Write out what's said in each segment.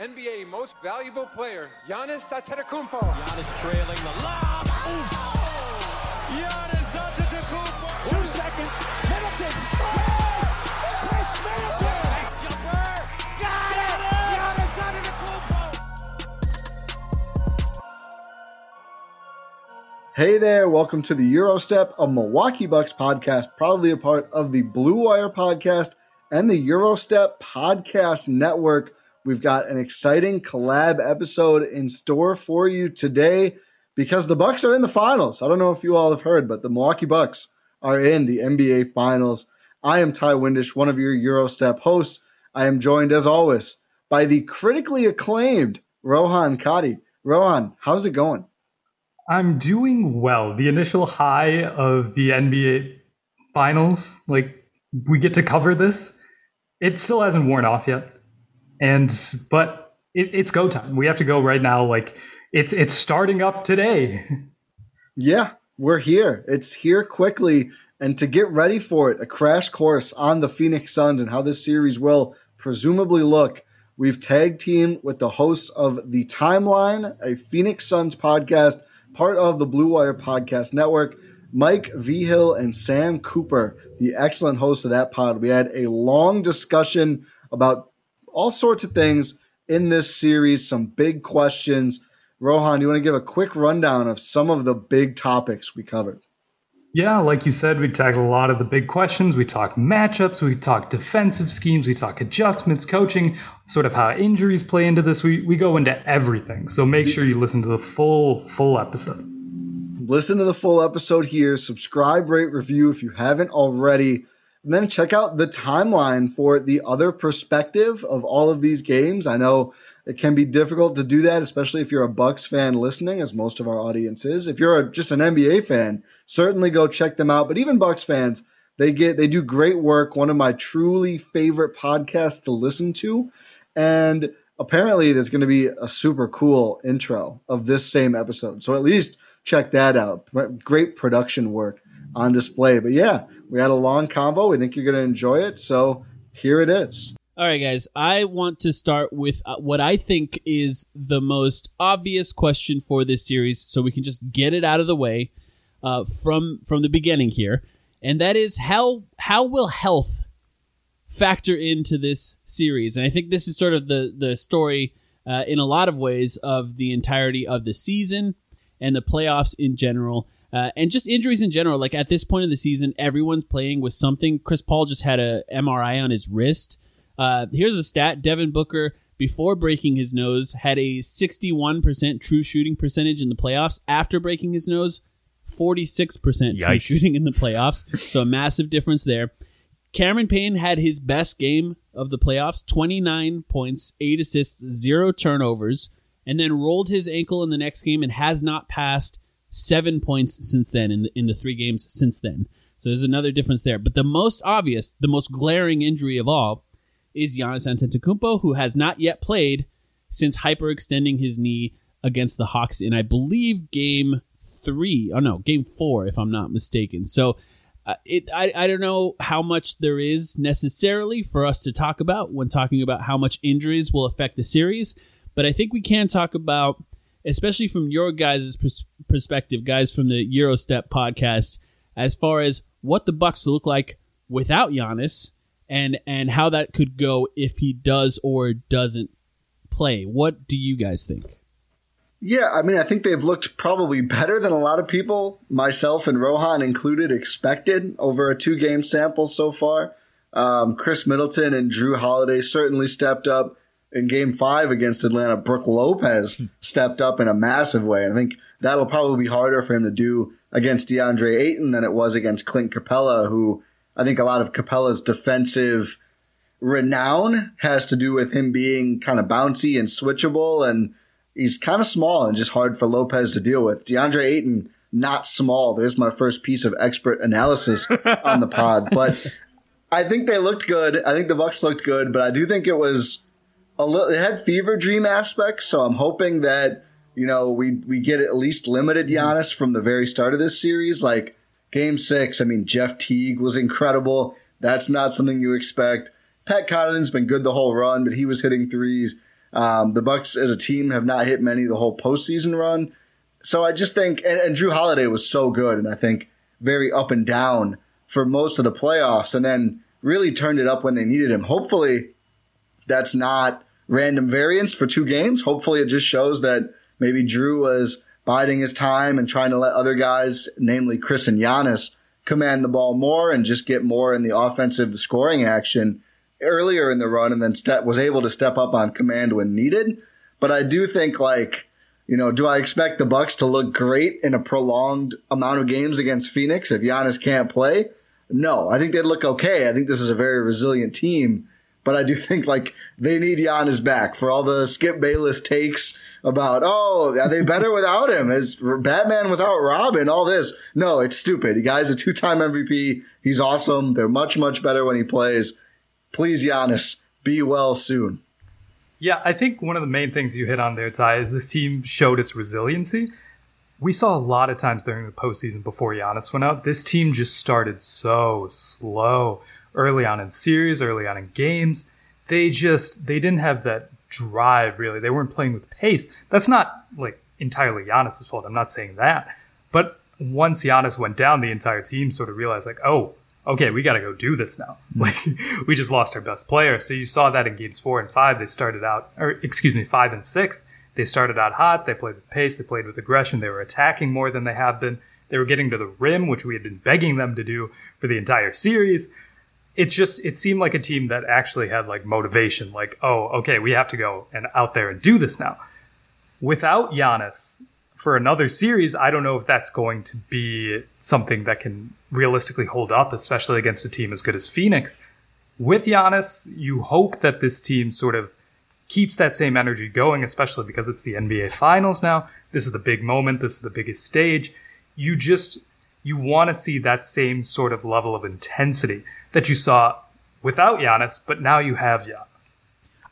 NBA Most Valuable Player, Giannis Antetokounmpo. Giannis trailing the lob. Oh! Giannis Antetokounmpo. Two second. Middleton. Yes! Khris Middleton. Jumper. Got it. Giannis Antetokounmpo. Hey there, welcome to the Gyro Step, a Milwaukee Bucks podcast, proudly a part of the Blue Wire podcast and the Gyro Step podcast network. We've got an exciting collab episode in store for you today because the Bucks are in the finals. I don't know if you all have heard, but the Milwaukee Bucks are in the NBA finals. I am Ti Windisch, one of your Gyro Step hosts. I am joined as always by the critically acclaimed Rohan Katti. Rohan, how's it going? I'm doing well. The initial high of the NBA finals, like we get to cover this, it still hasn't worn off yet and but it, it's go time. We have to go right now. Like it's it's starting up today. Yeah, we're here. It's here quickly. And to get ready for it, a crash course on the Phoenix Suns and how this series will presumably look, we've tag teamed with the hosts of The Timeline, a Phoenix Suns podcast, part of the Blue Wire Podcast Network. Mike Vigil and Sam Cooper, the excellent host of that pod. We had a long discussion about all sorts of things in this series, some big questions. Rohan, you want to give a quick rundown of some of the big topics we covered? Yeah, like you said, we tackled a lot of the big questions. We talked matchups, we talked defensive schemes, we talk adjustments, coaching, sort of how injuries play into this. We we go into everything. So make sure you listen to the full full episode. Listen to the full episode here. Subscribe, rate, review if you haven't already. And then check out the timeline for the other perspective of all of these games. I know it can be difficult to do that, especially if you're a Bucks fan listening, as most of our audience is. If you're a, just an NBA fan, certainly go check them out. But even Bucks fans, they get they do great work. One of my truly favorite podcasts to listen to, and apparently there's going to be a super cool intro of this same episode. So at least check that out. Great production work on display. But yeah, we had a long combo. We think you're going to enjoy it. So here it is. All right, guys. I want to start with uh, what I think is the most obvious question for this series, so we can just get it out of the way uh, from from the beginning here, and that is how how will health factor into this series? And I think this is sort of the the story uh, in a lot of ways of the entirety of the season and the playoffs in general. Uh, and just injuries in general. Like at this point of the season, everyone's playing with something. Chris Paul just had a MRI on his wrist. Uh, here's a stat: Devin Booker, before breaking his nose, had a 61% true shooting percentage in the playoffs. After breaking his nose, 46% true shooting in the playoffs. So a massive difference there. Cameron Payne had his best game of the playoffs 29 points, 8 assists, 0 turnovers, and then rolled his ankle in the next game and has not passed seven points since then in the, in the three games since then. So there's another difference there. But the most obvious, the most glaring injury of all is Giannis Antetokounmpo, who has not yet played since hyperextending his knee against the Hawks in, I believe, game three. Oh no, game four, if I'm not mistaken. So uh, it, I, I don't know how much there is necessarily for us to talk about when talking about how much injuries will affect the series, but I think we can talk about especially from your guys' pers- perspective, guys from the Gyro Step podcast, as far as what the Bucks look like without Giannis, and and how that could go if he does or doesn't play. What do you guys think? Yeah, I mean, I think they've looked probably better than a lot of people, myself and Rohan included, expected over a two game sample so far. Um, Khris Middleton and Jrue Holiday certainly stepped up in game five against Atlanta. Brook Lopez hmm. stepped up in a massive way. I think that'll probably be harder for him to do against DeAndre Ayton than it was against Clint Capela, who I think a lot of Capela's defensive renown has to do with him being kind of bouncy and switchable and he's kind of small and just hard for Lopez to deal with. DeAndre Ayton, not small. There's my first piece of expert analysis on the pod. But I think they looked good. I think the Bucks looked good, but I do think it was a little. It had fever dream aspects, so I'm hoping that you know we we get at least limited Giannis from the very start of this series. Like Game Six, I mean Jeff Teague was incredible. That's not something you expect. Pat Connaughton's been good the whole run, but he was hitting threes. Um, the Bucks as a team have not hit many the whole postseason run. So I just think, and, and Jrue Holiday was so good, and I think very up and down for most of the playoffs, and then really turned it up when they needed him. Hopefully, that's not random variance for two games. Hopefully, it just shows that maybe Jrue was biding his time and trying to let other guys, namely Chris and Giannis, command the ball more and just get more in the offensive scoring action earlier in the run and then was able to step up on command when needed. But I do think like, you know, do I expect the Bucks to look great in a prolonged amount of games against Phoenix if Giannis can't play? No, I think they'd look okay. I think this is a very resilient team, but I do think like they need Giannis back for all the Skip Bayless takes about, oh, are they better without him? Is Batman without Robin? All this. No, it's stupid. The guy's a two time MVP. He's awesome. They're much, much better when he plays please, Giannis, be well soon. Yeah, I think one of the main things you hit on there, Ti, is this team showed its resiliency. We saw a lot of times during the postseason before Giannis went out, this team just started so slow early on in series, early on in games. They just they didn't have that drive really. They weren't playing with pace. That's not like entirely Giannis's fault. I'm not saying that. But once Giannis went down, the entire team sort of realized like, oh, okay, we got to go do this now. Hmm. Like we just lost our best player. So you saw that in games four and five. They started out, or excuse me, five and six. They started out hot. They played with pace. They played with aggression. They were attacking more than they have been. They were getting to the rim, which we had been begging them to do for the entire series. It just it seemed like a team that actually had like motivation. Like, oh, okay, we have to go and out there and do this now. Without Giannis, for another series, I don't know if that's going to be something that can realistically hold up, especially against a team as good as Phoenix. With Giannis, you hope that this team sort of keeps that same energy going, especially because it's the NBA Finals now. This is the big moment. This is the biggest stage. You just you want to see that same sort of level of intensity that you saw without Giannis, but now you have Giannis.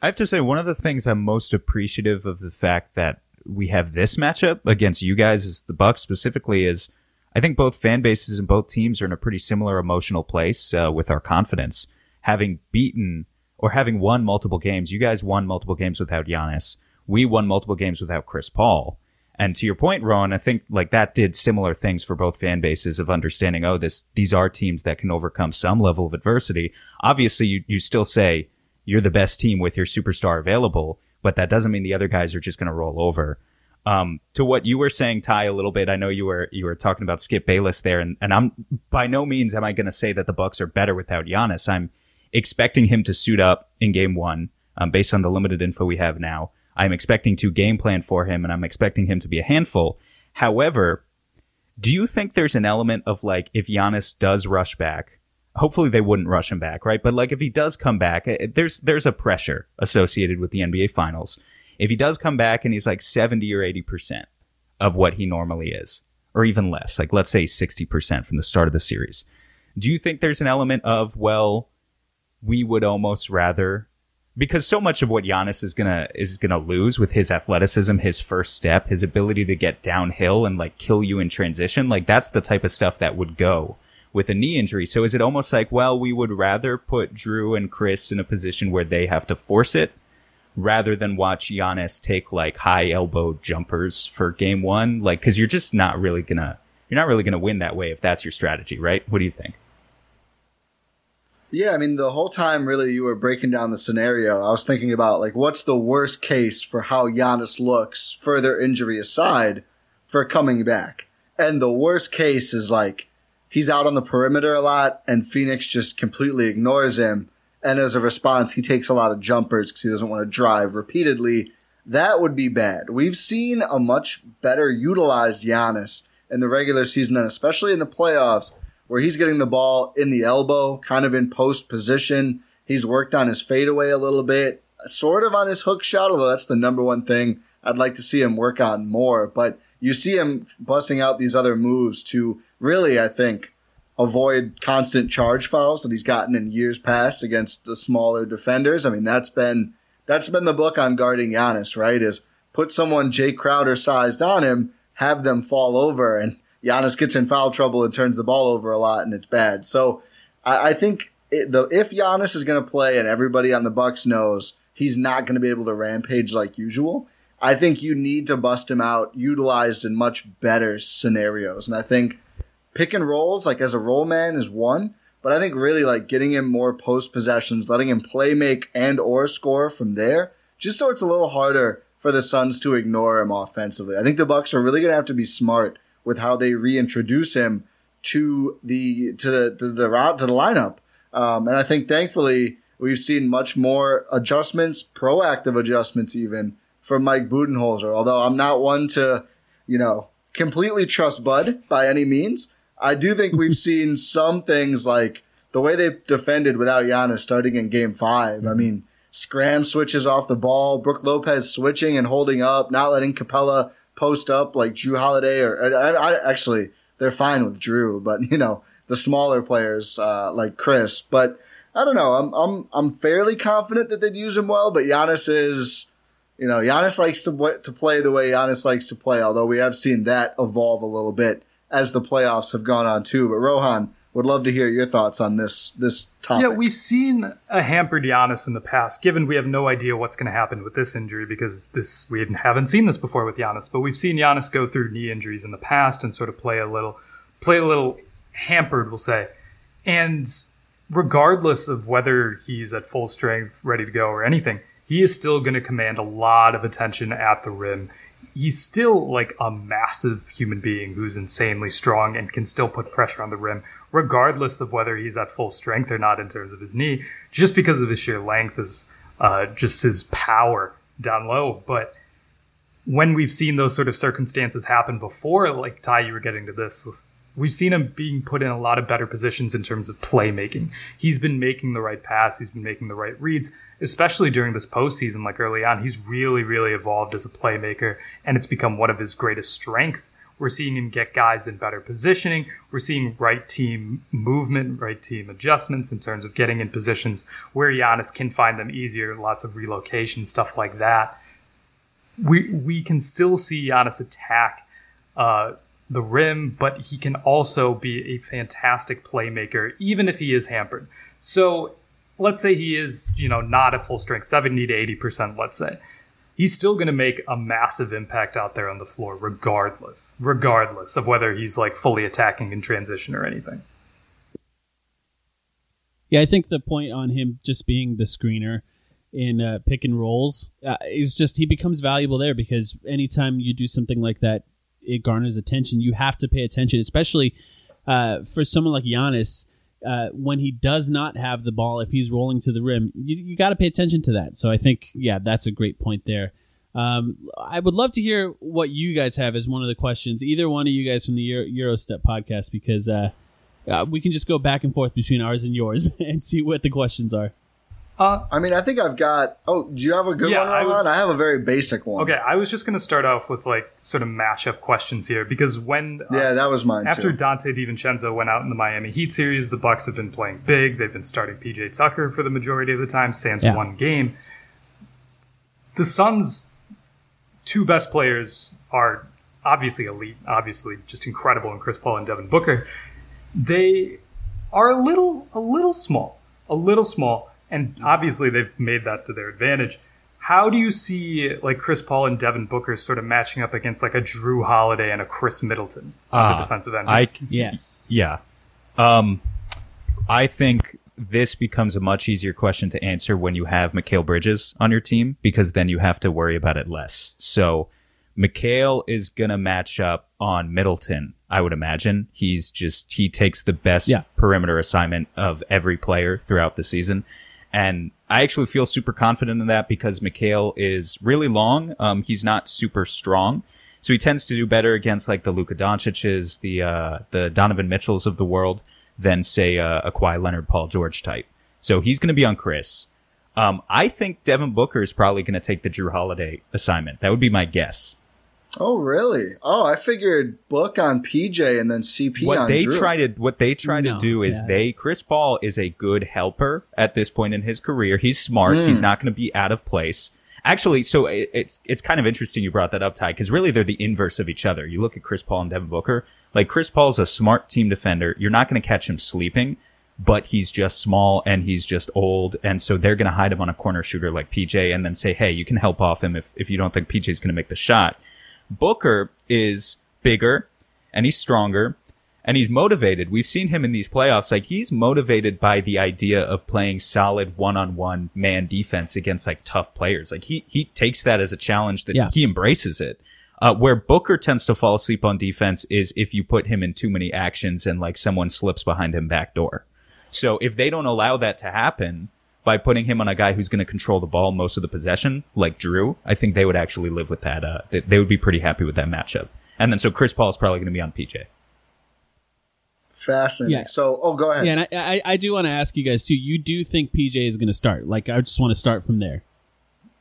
I have to say, one of the things I'm most appreciative of the fact that we have this matchup against you guys as the Bucks specifically is I think both fan bases and both teams are in a pretty similar emotional place uh, with our confidence, having beaten or having won multiple games. You guys won multiple games without Giannis. We won multiple games without Chris Paul. And to your point, Rohan, I think like that did similar things for both fan bases of understanding, oh, this, these are teams that can overcome some level of adversity. Obviously, you, you still say you're the best team with your superstar available but that doesn't mean the other guys are just going to roll over. Um, to what you were saying, Ti, a little bit. I know you were you were talking about Skip Bayless there, and, and I'm by no means am I going to say that the Bucks are better without Giannis. I'm expecting him to suit up in Game One, um, based on the limited info we have now. I'm expecting to game plan for him, and I'm expecting him to be a handful. However, do you think there's an element of like if Giannis does rush back, hopefully they wouldn't rush him back, right? But like if he does come back, eh, there's there's a pressure associated with the NBA finals. If he does come back and he's like 70 or 80% of what he normally is, or even less, like let's say 60% from the start of the series. Do you think there's an element of, well, we would almost rather because so much of what Giannis is gonna is gonna lose with his athleticism, his first step, his ability to get downhill and like kill you in transition, like that's the type of stuff that would go with a knee injury. So is it almost like, well, we would rather put Jrue and Chris in a position where they have to force it rather than watch Giannis take like high elbow jumpers for game one? Like, cause you're just not really gonna, you're not really gonna win that way if that's your strategy, right? What do you think? Yeah, I mean, the whole time really you were breaking down the scenario, I was thinking about like what's the worst case for how Giannis looks, further injury aside, for coming back. And the worst case is like he's out on the perimeter a lot and Phoenix just completely ignores him. And as a response, he takes a lot of jumpers because he doesn't want to drive repeatedly. That would be bad. We've seen a much better utilized Giannis in the regular season and especially in the playoffs where he's getting the ball in the elbow, kind of in post position. He's worked on his fadeaway a little bit, sort of on his hook shot, although that's the number one thing I'd like to see him work on more. But you see him busting out these other moves to really, I think, avoid constant charge fouls that he's gotten in years past against the smaller defenders. I mean, that's been that's been the book on guarding Giannis, right? Is put someone Jae Crowder sized on him, have them fall over, and Giannis gets in foul trouble and turns the ball over a lot, and it's bad. So I, I think it, the, if Giannis is going to play, and everybody on the Bucks knows he's not going to be able to rampage like usual, I think you need to bust him out, utilized in much better scenarios. And I think pick and rolls, like as a roll man, is one. But I think really like getting him more post possessions, letting him play make and or score from there, just so it's a little harder for the Suns to ignore him offensively. I think the Bucks are really going to have to be smart with how they reintroduce him to the to the to the route to the lineup. Um, and I think thankfully we've seen much more adjustments, proactive adjustments even from Mike Budenholzer. Although I'm not one to, you know, completely trust Bud by any means. I do think we've seen some things like the way they defended without Giannis starting in game five. I mean, Scram switches off the ball, Brook Lopez switching and holding up, not letting Capela post up like Jrue Holiday or I, I actually they're fine with Jrue, but you know, the smaller players uh, like Chris. But I don't know. I'm I'm I'm fairly confident that they'd use him well, but Giannis is you know, Giannis likes to to play the way Giannis likes to play, although we have seen that evolve a little bit as the playoffs have gone on too. But Rohan, would love to hear your thoughts on this this topic. Yeah, we've seen a hampered Giannis in the past. Given we have no idea what's going to happen with this injury because this we haven't seen this before with Giannis, but we've seen Giannis go through knee injuries in the past and sort of play a little play a little hampered, we'll say. And regardless of whether he's at full strength, ready to go, or anything, he is still going to command a lot of attention at the rim he's still like a massive human being who's insanely strong and can still put pressure on the rim, regardless of whether he's at full strength or not in terms of his knee, just because of his sheer length, is uh, just his power down low. But when we've seen those sort of circumstances happen before, like Ti, you were getting to this, we've seen him being put in a lot of better positions in terms of playmaking. He's been making the right pass, he's been making the right reads, especially during this postseason, like early on. He's really, really evolved as a playmaker, and it's become one of his greatest strengths. We're seeing him get guys in better positioning. We're seeing right team movement, right team adjustments in terms of getting in positions where Giannis can find them easier, lots of relocation, stuff like that. We we can still see Giannis attack uh, the rim, but he can also be a fantastic playmaker, even if he is hampered. So let's say he is, you know, not at full strength, 70 to 80%, let's say. He's still going to make a massive impact out there on the floor, regardless, regardless of whether he's like fully attacking in transition or anything. Yeah, I think the point on him just being the screener in uh, pick and rolls uh, is just he becomes valuable there because anytime you do something like that, it garners attention. You have to pay attention, especially uh, for someone like Giannis. Uh, when he does not have the ball, if he's rolling to the rim, you, you got to pay attention to that. So I think, yeah, that's a great point there. Um, I would love to hear what you guys have as one of the questions, either one of you guys from the Euro- Gyro Step podcast, because uh, uh, we can just go back and forth between ours and yours and see what the questions are. Uh, I mean, I think I've got. Oh, do you have a good Yeah, one, I Rohan? was- I have a very basic one. okay, I was just going to start off with like sort of matchup questions here because when uh, Yeah, that was mine After too. Donte DiVincenzo went out in the Miami Heat series, the Bucks have been playing big. They've been starting PJ Tucker for the majority of the time, sans Yeah. one game. The Suns' two best players are obviously elite, obviously just incredible and Chris Paul and Devin Booker. They are a little a little small, a little small, and obviously they've made that to their advantage. How do you see like Chris Paul and Devin Booker sort of matching up against like a Jrue Holiday and a Khris Middleton on Ah, the defensive end? I Yes. yeah. Um, I think this becomes a much easier question to answer when you have Mikal Bridges on your team because then you have to worry about it less. So Mikal is going to match up on Middleton, I would imagine. He's just, he takes the best Yeah. perimeter assignment of every player throughout the season. And I actually feel super confident in that because Mikal is really long. Um, he's not super strong. So he tends to do better against like the Luka Doncic's, the, uh, the Donovan Mitchells of the world than say, uh, a Kawhi Leonard, Paul George type. So he's going to be on Chris. Um, I think Devin Booker is probably going to take the Jrue Holiday assignment. That would be my guess. Oh, really? Oh, I figured book on PJ and then CP what on they Jrue. try to what they try No, to do is yeah. they Chris Paul is a good helper at this point in his career. He's smart. Hmm. He's not going to be out of place. Actually, so it, it's it's kind of interesting you brought that up, Ti, because really they're the inverse of each other. You look at Chris Paul and Devin Booker. Like Chris Paul's a smart team defender. You're not going to catch him sleeping, but he's just small and he's just old, and so they're going to hide him on a corner shooter like PJ, and then say, hey, you can help off him if if you don't think PJ's going to make the shot. Booker is bigger and he's stronger and he's motivated. We've seen him in these playoffs. Like he's motivated by the idea of playing solid one-on-one man defense against like tough players. Like he, he takes that as a challenge that Yeah. he embraces it. Uh, where Booker tends to fall asleep on defense is if you put him in too many actions and like someone slips behind him backdoor. So if they don't allow that to happen by putting him on a guy who's going to control the ball most of the possession, like Jrue, I think they would actually live with that. Uh, they, they would be pretty happy with that matchup. And then so Chris Paul is probably going to be on PJ. Fascinating. Yeah. So, oh, go ahead. Yeah, and I, I, I do want to ask you guys too. You do think PJ is going to start? Like, I just want to start from there.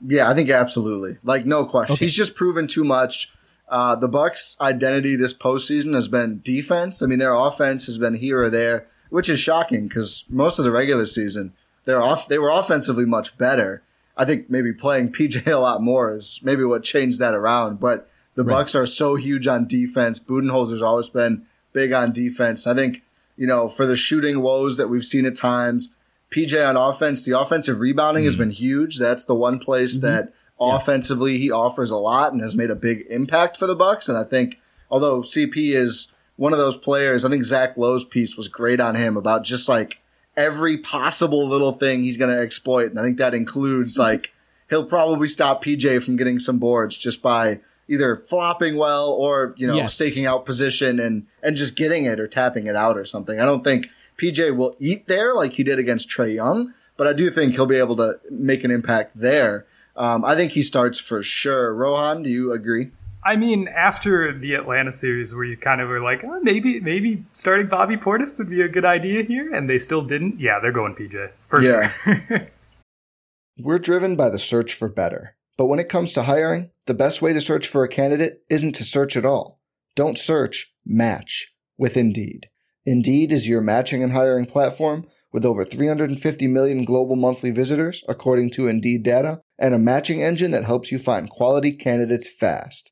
Yeah, I think absolutely. Like no question. Okay. He's just proven too much. Uh, the Bucks' identity this postseason has been defense. I mean, their offense has been here or there, which is shocking because most of the regular season they're off. They were offensively much better. I think maybe playing PJ a lot more is maybe what changed that around. But the Right. Bucks are so huge on defense. Budenholzer's always been big on defense. I think you know for the shooting woes that we've seen at times. PJ on offense, the offensive rebounding has mm-hmm. been huge. That's the one place mm-hmm. that offensively he offers a lot and has made a big impact for the Bucks. And I think although CP is one of those players, I think Zach Lowe's piece was great on him about just like every possible little thing he's going to exploit. And I think that includes like he'll probably stop PJ from getting some boards just by either flopping well or you know Yes. staking out position and and just getting it or tapping it out or something. I don't think PJ will eat there like he did against Trae Young, but I do think he'll be able to make an impact there. Um, I think he starts for sure. Rohan, do you agree? I mean, after the Atlanta series, where you kind of were like, oh, maybe maybe starting Bobby Portis would be a good idea here, and they still didn't. Yeah, they're going PJ for Yeah. sure. We're driven by the search for better. But when it comes to hiring, the best way to search for a candidate isn't to search at all. Don't search, match with Indeed. Indeed is your matching and hiring platform with over 350 million global monthly visitors, according to Indeed data, and a matching engine that helps you find quality candidates fast.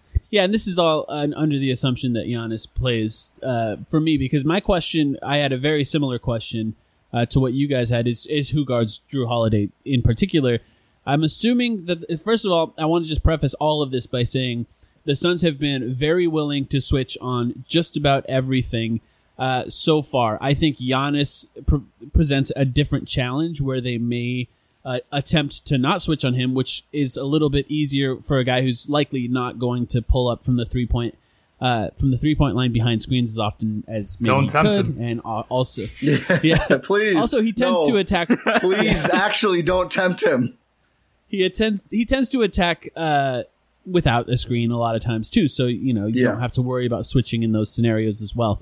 Yeah, and this is all uh, under the assumption that Giannis plays uh, for me because my question, I had a very similar question uh, to what you guys had is is who guards Jrue Holiday in particular. I'm assuming that first of all, I want to just preface all of this by saying the Suns have been very willing to switch on just about everything uh, so far. I think Giannis pre- presents a different challenge where they may uh, attempt to not switch on him, which is a little bit easier for a guy who's likely not going to pull up from the three point uh, from the three point line behind screens as often as maybe Don't he tempt could, him. and uh, also yeah. Please. Also, he tends no. to attack. Please, actually, don't tempt him. he attends he tends to attack uh, without a screen a lot of times too. So you know you Yeah. don't have to worry about switching in those scenarios as well.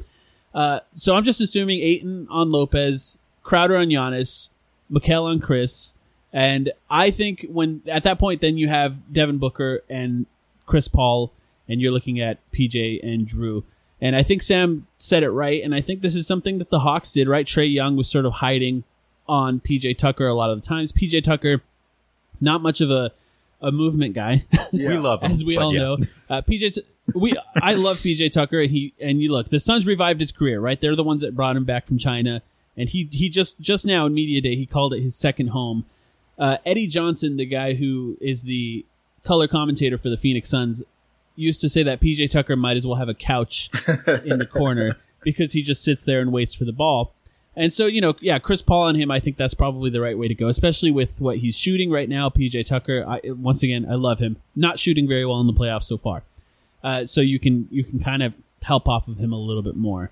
Uh, so I'm just assuming Ayton on Lopez, Crowder on Giannis, Mikal on Chris, and I think when at that point then you have Devin Booker and Chris Paul, and you're looking at PJ and Jrue. And I think Sam said it right, and I think this is something that the Hawks did right. Trae Young was sort of hiding on PJ Tucker a lot of the times. PJ Tucker not much of a a movement guy, We love him, as we all yeah. know. Uh, PJ, T- we I love PJ Tucker, and he and you look, the Suns revived his career, right? They're the ones that brought him back from China, and he he just just now in media day he called it his second home. Uh, Eddie Johnson, the guy who is the color commentator for the Phoenix Suns, used to say that PJ Tucker might as well have a couch in the corner because he just sits there and waits for the ball. And so, you know, yeah, Chris Paul on him, I think that's probably the right way to go, especially with what he's shooting right now. PJ Tucker, I, once again, I love him. Not shooting very well in the playoffs so far, uh, so you can you can kind of help off of him a little bit more.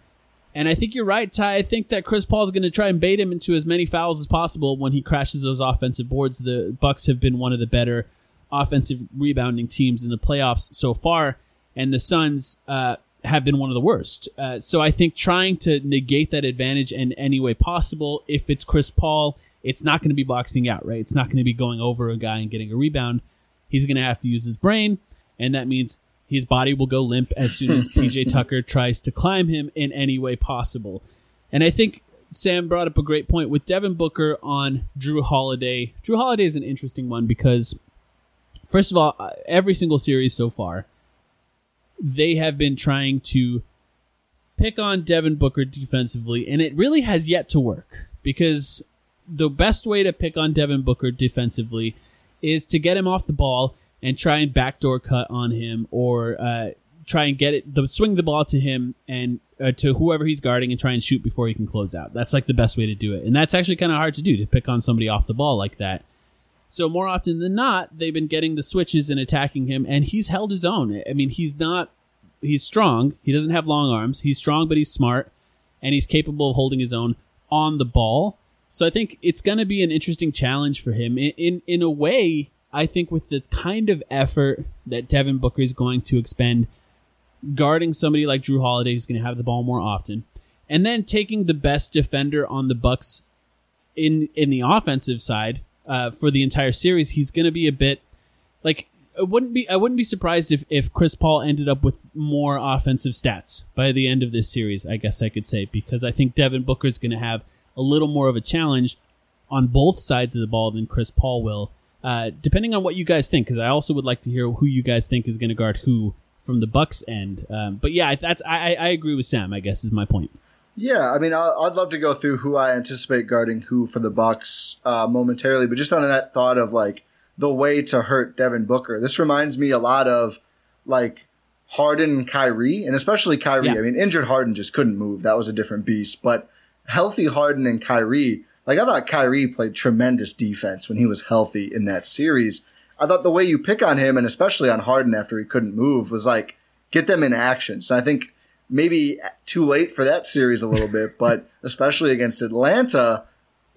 And I think you're right, Ti. I think that Chris Paul's going to try and bait him into as many fouls as possible when he crashes those offensive boards. The Bucks have been one of the better offensive rebounding teams in the playoffs so far, and the Suns uh, have been one of the worst. Uh, so I think trying to negate that advantage in any way possible, if it's Chris Paul, it's not going to be boxing out, right? It's not going to be going over a guy and getting a rebound. He's going to have to use his brain, and that means his body will go limp as soon as PJ Tucker tries to climb him in any way possible. And I think Sam brought up a great point with Devin Booker on Jrue Holiday. Jrue Holiday is an interesting one because, first of all, uh, every single series so far, they have been trying to pick on Devin Booker defensively, and it really has yet to work because the best way to pick on Devin Booker defensively is to get him off the ball and try and backdoor cut on him or uh, try and get it, the, swing the ball to him and uh, to whoever he's guarding and try and shoot before he can close out. That's like the best way to do it. And that's actually kind of hard to do to pick on somebody off the ball like that. So more often than not, they've been getting the switches and attacking him, and he's held his own. I mean, he's not, he's strong. He doesn't have long arms. He's strong, but he's smart, and he's capable of holding his own on the ball. So I think it's going to be an interesting challenge for him. In, in in a way, I think with the kind of effort that Devin Booker is going to expend guarding somebody like Jrue Holiday, who's going to have the ball more often, and then taking the best defender on the Bucks in in the offensive side uh, for the entire series, he's going to be a bit like it wouldn't be I wouldn't be surprised if if Chris Paul ended up with more offensive stats by the end of this series. I guess I could say because I think Devin Booker is going to have a little more of a challenge on both sides of the ball than Chris Paul will. Uh, depending on what you guys think, because I also would like to hear who you guys think is going to guard who from the Bucks end. Um, but yeah, that's I, I agree with Sam. I guess is my point. Yeah, I mean, I'd love to go through who I anticipate guarding who for the Bucks uh, momentarily, but just on that thought of like the way to hurt Devin Booker, this reminds me a lot of like Harden and Kyrie, and especially Kyrie. Yeah. I mean, injured Harden just couldn't move; that was a different beast. But healthy Harden and Kyrie, like I thought Kyrie played tremendous defense when he was healthy in that series. I thought the way you pick on him, and especially on Harden after he couldn't move, was like get them in action. So I think maybe too late for that series a little bit, but especially against Atlanta,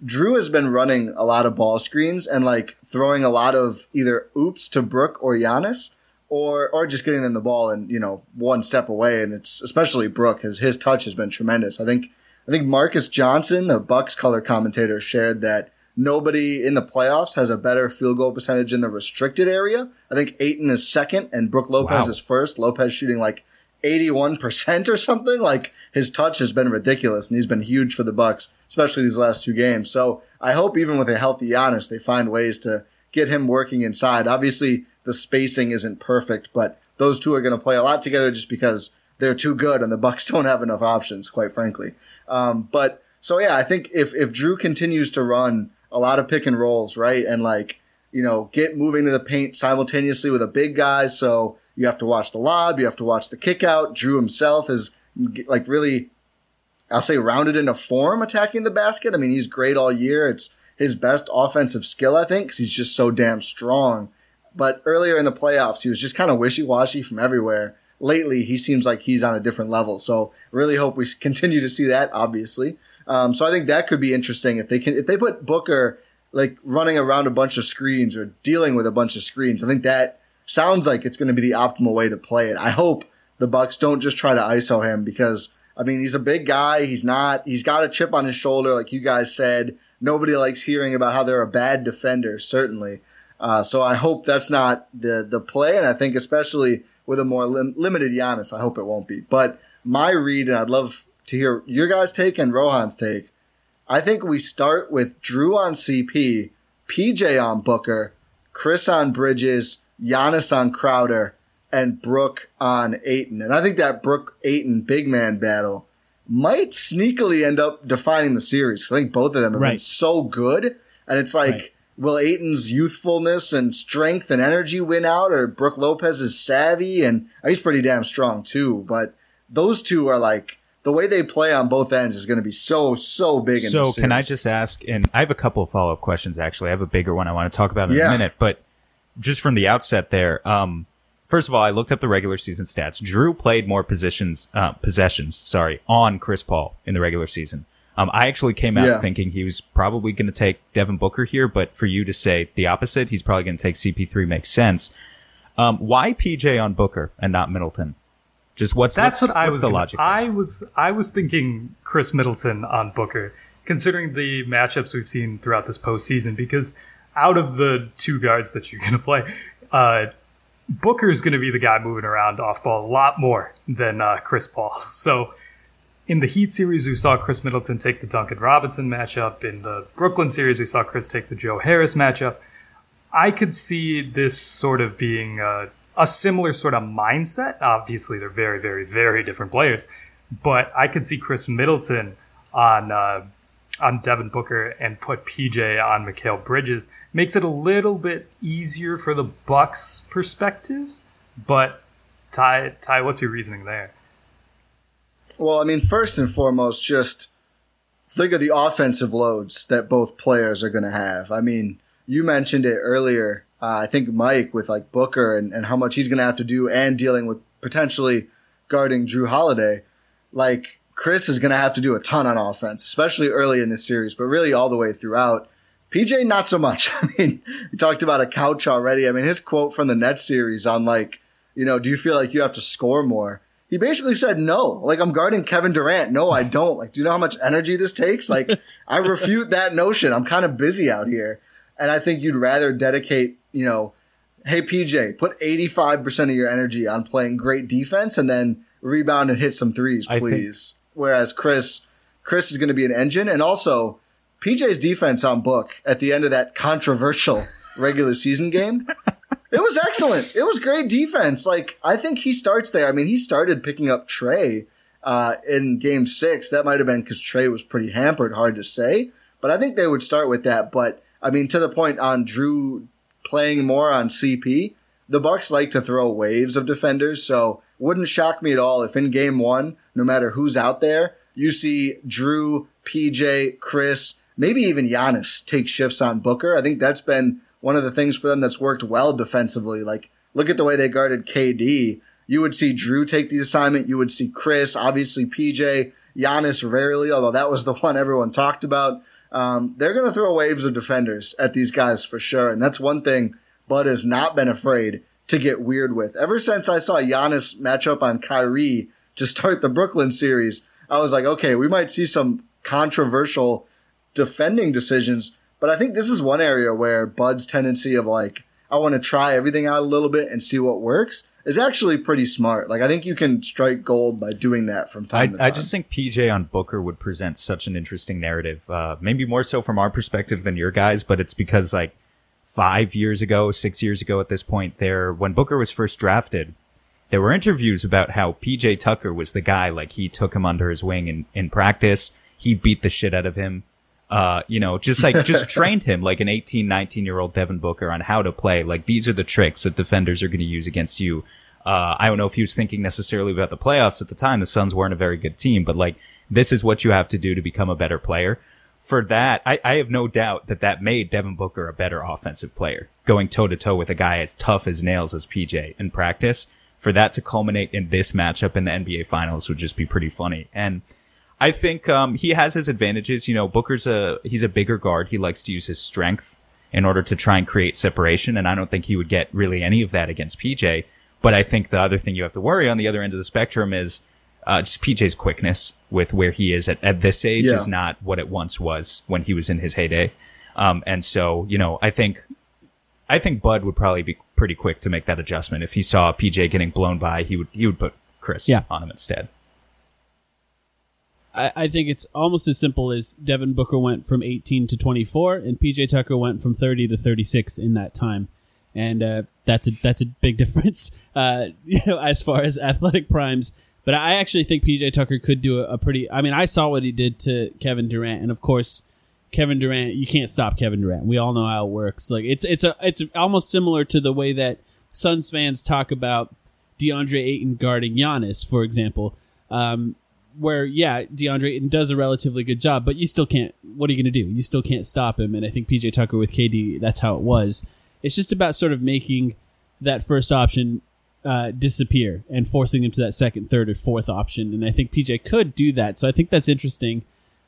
Jrue has been running a lot of ball screens and like throwing a lot of either oops to Brook or Giannis or or just getting them the ball and you know one step away and it's especially Brook his his touch has been tremendous. I think I think Marques Johnson, a Bucks color commentator, shared that nobody in the playoffs has a better field goal percentage in the restricted area. I think Ayton is second and Brook Lopez Wow. is first. Lopez shooting like 81% or something. Like his touch has been ridiculous and he's been huge for the Bucks, especially these last two games. So I hope even with a healthy Giannis, they find ways to get him working inside. Obviously the spacing isn't perfect, but those two are going to play a lot together just because they're too good and the Bucks don't have enough options, quite frankly. Um, but so yeah, I think if, if Jrue continues to run a lot of pick and rolls, right? And like, you know, get moving to the paint simultaneously with a big guy. So you have to watch the lob, you have to watch the kick out. Jrue himself is like really, I'll say rounded into form attacking the basket. I mean, he's great all year. It's his best offensive skill, I think, because he's just so damn strong. But earlier in the playoffs, he was just kind of wishy washy from everywhere. Lately, he seems like he's on a different level. So really hope we continue to see that. Obviously, um, so I think that could be interesting if they can if they put Booker like running around a bunch of screens or dealing with a bunch of screens. I think that sounds like it's going to be the optimal way to play it. I hope the Bucks don't just try to ISO him because I mean he's a big guy. He's not. He's got a chip on his shoulder, like you guys said. Nobody likes hearing about how they're a bad defender, certainly. Uh, so I hope that's not the the play, and I think especially with a more lim- limited Giannis, I hope it won't be. But my read, and I'd love to hear your guys' take and Rohan's take. I think we start with Jrue on CP, PJ on Booker, Chris on Bridges, Giannis on Crowder, and Brook on Ayton. And I think that Brook Ayton big man battle might sneakily end up defining the series. I think both of them have been so good. And it's like, Right. Will Ayton's youthfulness and strength and energy win out, or Brook Lopez is savvy and he's pretty damn strong too. But those two are like the way they play on both ends is going to be so so big. In So can I just ask? And I have a couple of follow up questions. Actually, I have a bigger one I want to talk about in Yeah. a minute. But just from the outset, there. Um, first of all, I looked up the regular season stats. Jrue played more positions, uh, possessions. Sorry, on Chris Paul in the regular season. Um, I actually came out Yeah. thinking he was probably going to take Devin Booker here, but for you to say the opposite, he's probably going to take CP3 makes sense. Um, why PJ on Booker and not Middleton? Just what's That's what's, what I what's was. the gonna- logic? I was. I was thinking Khris Middleton on Booker, considering the matchups we've seen throughout this postseason. Because out of the two guards that you're going to play, uh, Booker is going to be the guy moving around off ball a lot more than uh, Chris Paul. So. In the Heat series, we saw Khris Middleton take the Duncan Robinson matchup. In the Brooklyn series, we saw Chris take the Joe Harris matchup. I could see this sort of being a, a similar sort of mindset. Obviously, they're very, very, very different players, but I could see Khris Middleton on uh, on Devin Booker and put PJ on Mikal Bridges. Makes it a little bit easier for the Bucks' perspective. But Ti, Ti, what's your reasoning there? Well, I mean, first and foremost, just think of the offensive loads that both players are going to have. I mean, you mentioned it earlier. Uh, I think Mike with like Booker and, and how much he's going to have to do and dealing with potentially guarding Jrue Holiday. Like Chris is going to have to do a ton on offense, especially early in this series, but really all the way throughout. PJ, not so much. I mean, we talked about a couch already. I mean, his quote from the Nets series on like, you know, do you feel like you have to score more? He basically said no. Like I'm guarding Kevin Durant. No, I don't. Like, do you know how much energy this takes? Like, I refute that notion. I'm kind of busy out here. And I think you'd rather dedicate, you know, hey PJ, put 85% of your energy on playing great defense and then rebound and hit some threes, I think- please. Whereas Chris, Chris is going to be an engine. And also, PJ's defense on book at the end of that controversial regular season game. It was excellent. It was great defense. Like I think he starts there. I mean, he started picking up Trae uh, in Game Six. That might have been because Trae was pretty hampered. Hard to say, but I think they would start with that. But I mean, to the point on Jrue playing more on CP, the Bucks like to throw waves of defenders. So wouldn't shock me at all if in Game One, no matter who's out there, you see Jrue, PJ, Chris, maybe even Giannis take shifts on Booker. I think that's been one of the things for them that's worked well defensively. Like, look at the way they guarded KD. You would see Jrue take the assignment. You would see Chris, obviously PJ, Giannis rarely, although that was the one everyone talked about. Um, they're going to throw waves of defenders at these guys for sure. And that's one thing Bud has not been afraid to get weird with. Ever since I saw Giannis match up on Kyrie to start the Brooklyn series, I was like, okay, we might see some controversial defending decisions. But I think this is one area where Bud's tendency of like, I want to try everything out a little bit and see what works is actually pretty smart. Like, I think you can strike gold by doing that from I, time to time. I just think PJ on Booker would present such an interesting narrative. Uh, maybe more so from our perspective than your guys, but it's because like five years ago, six years ago at this point, there when Booker was first drafted, there were interviews about how PJ Tucker was the guy. Like he took him under his wing in in practice. He beat the shit out of him. Uh, you know, just like just trained him like an 18, 19 year old Devin Booker on how to play. Like these are the tricks that defenders are going to use against you. Uh, I don't know if he was thinking necessarily about the playoffs at the time. The Suns weren't a very good team, but like this is what you have to do to become a better player. for that, I, I have no doubt that that made Devin Booker a better offensive player, going toe to toe with a guy as tough as nails as PJ in practice. For that to culminate in this matchup in the NBA Finals would just be pretty funny. And I think um, he has his advantages. You know, Booker's a he's a bigger guard. He likes to use his strength in order to try and create separation, and I don't think he would get really any of that against PJ. But I think the other thing you have to worry on the other end of the spectrum is uh, just PJ's quickness with where he is at, at this age Yeah. is not what it once was when he was in his heyday. Um, and so, you know, I think, I think Bud would probably be pretty quick to make that adjustment. If he saw PJ getting blown by, he would, he would put Chris Yeah. on him instead. I, I think it's almost as simple as Devin Booker went from 18 to 24, and PJ Tucker went from 30 to 36 in that time, and uh, that's a that's a big difference, uh, you know, as far as athletic primes. But I actually think PJ Tucker could do a, a pretty. I mean, I saw what he did to Kevin Durant, and of course, Kevin Durant. You can't stop Kevin Durant. We all know how it works. Like it's it's a it's almost similar to the way that Suns fans talk about DeAndre Ayton guarding Giannis, for example. Um, where yeah, DeAndre does a relatively good job, but you still can't. What are you going to do? You still can't stop him. And I think PJ Tucker with KD, that's how it was. It's just about sort of making that first option uh, disappear and forcing him to that second, third, or fourth option. And I think PJ could do that. So I think that's interesting.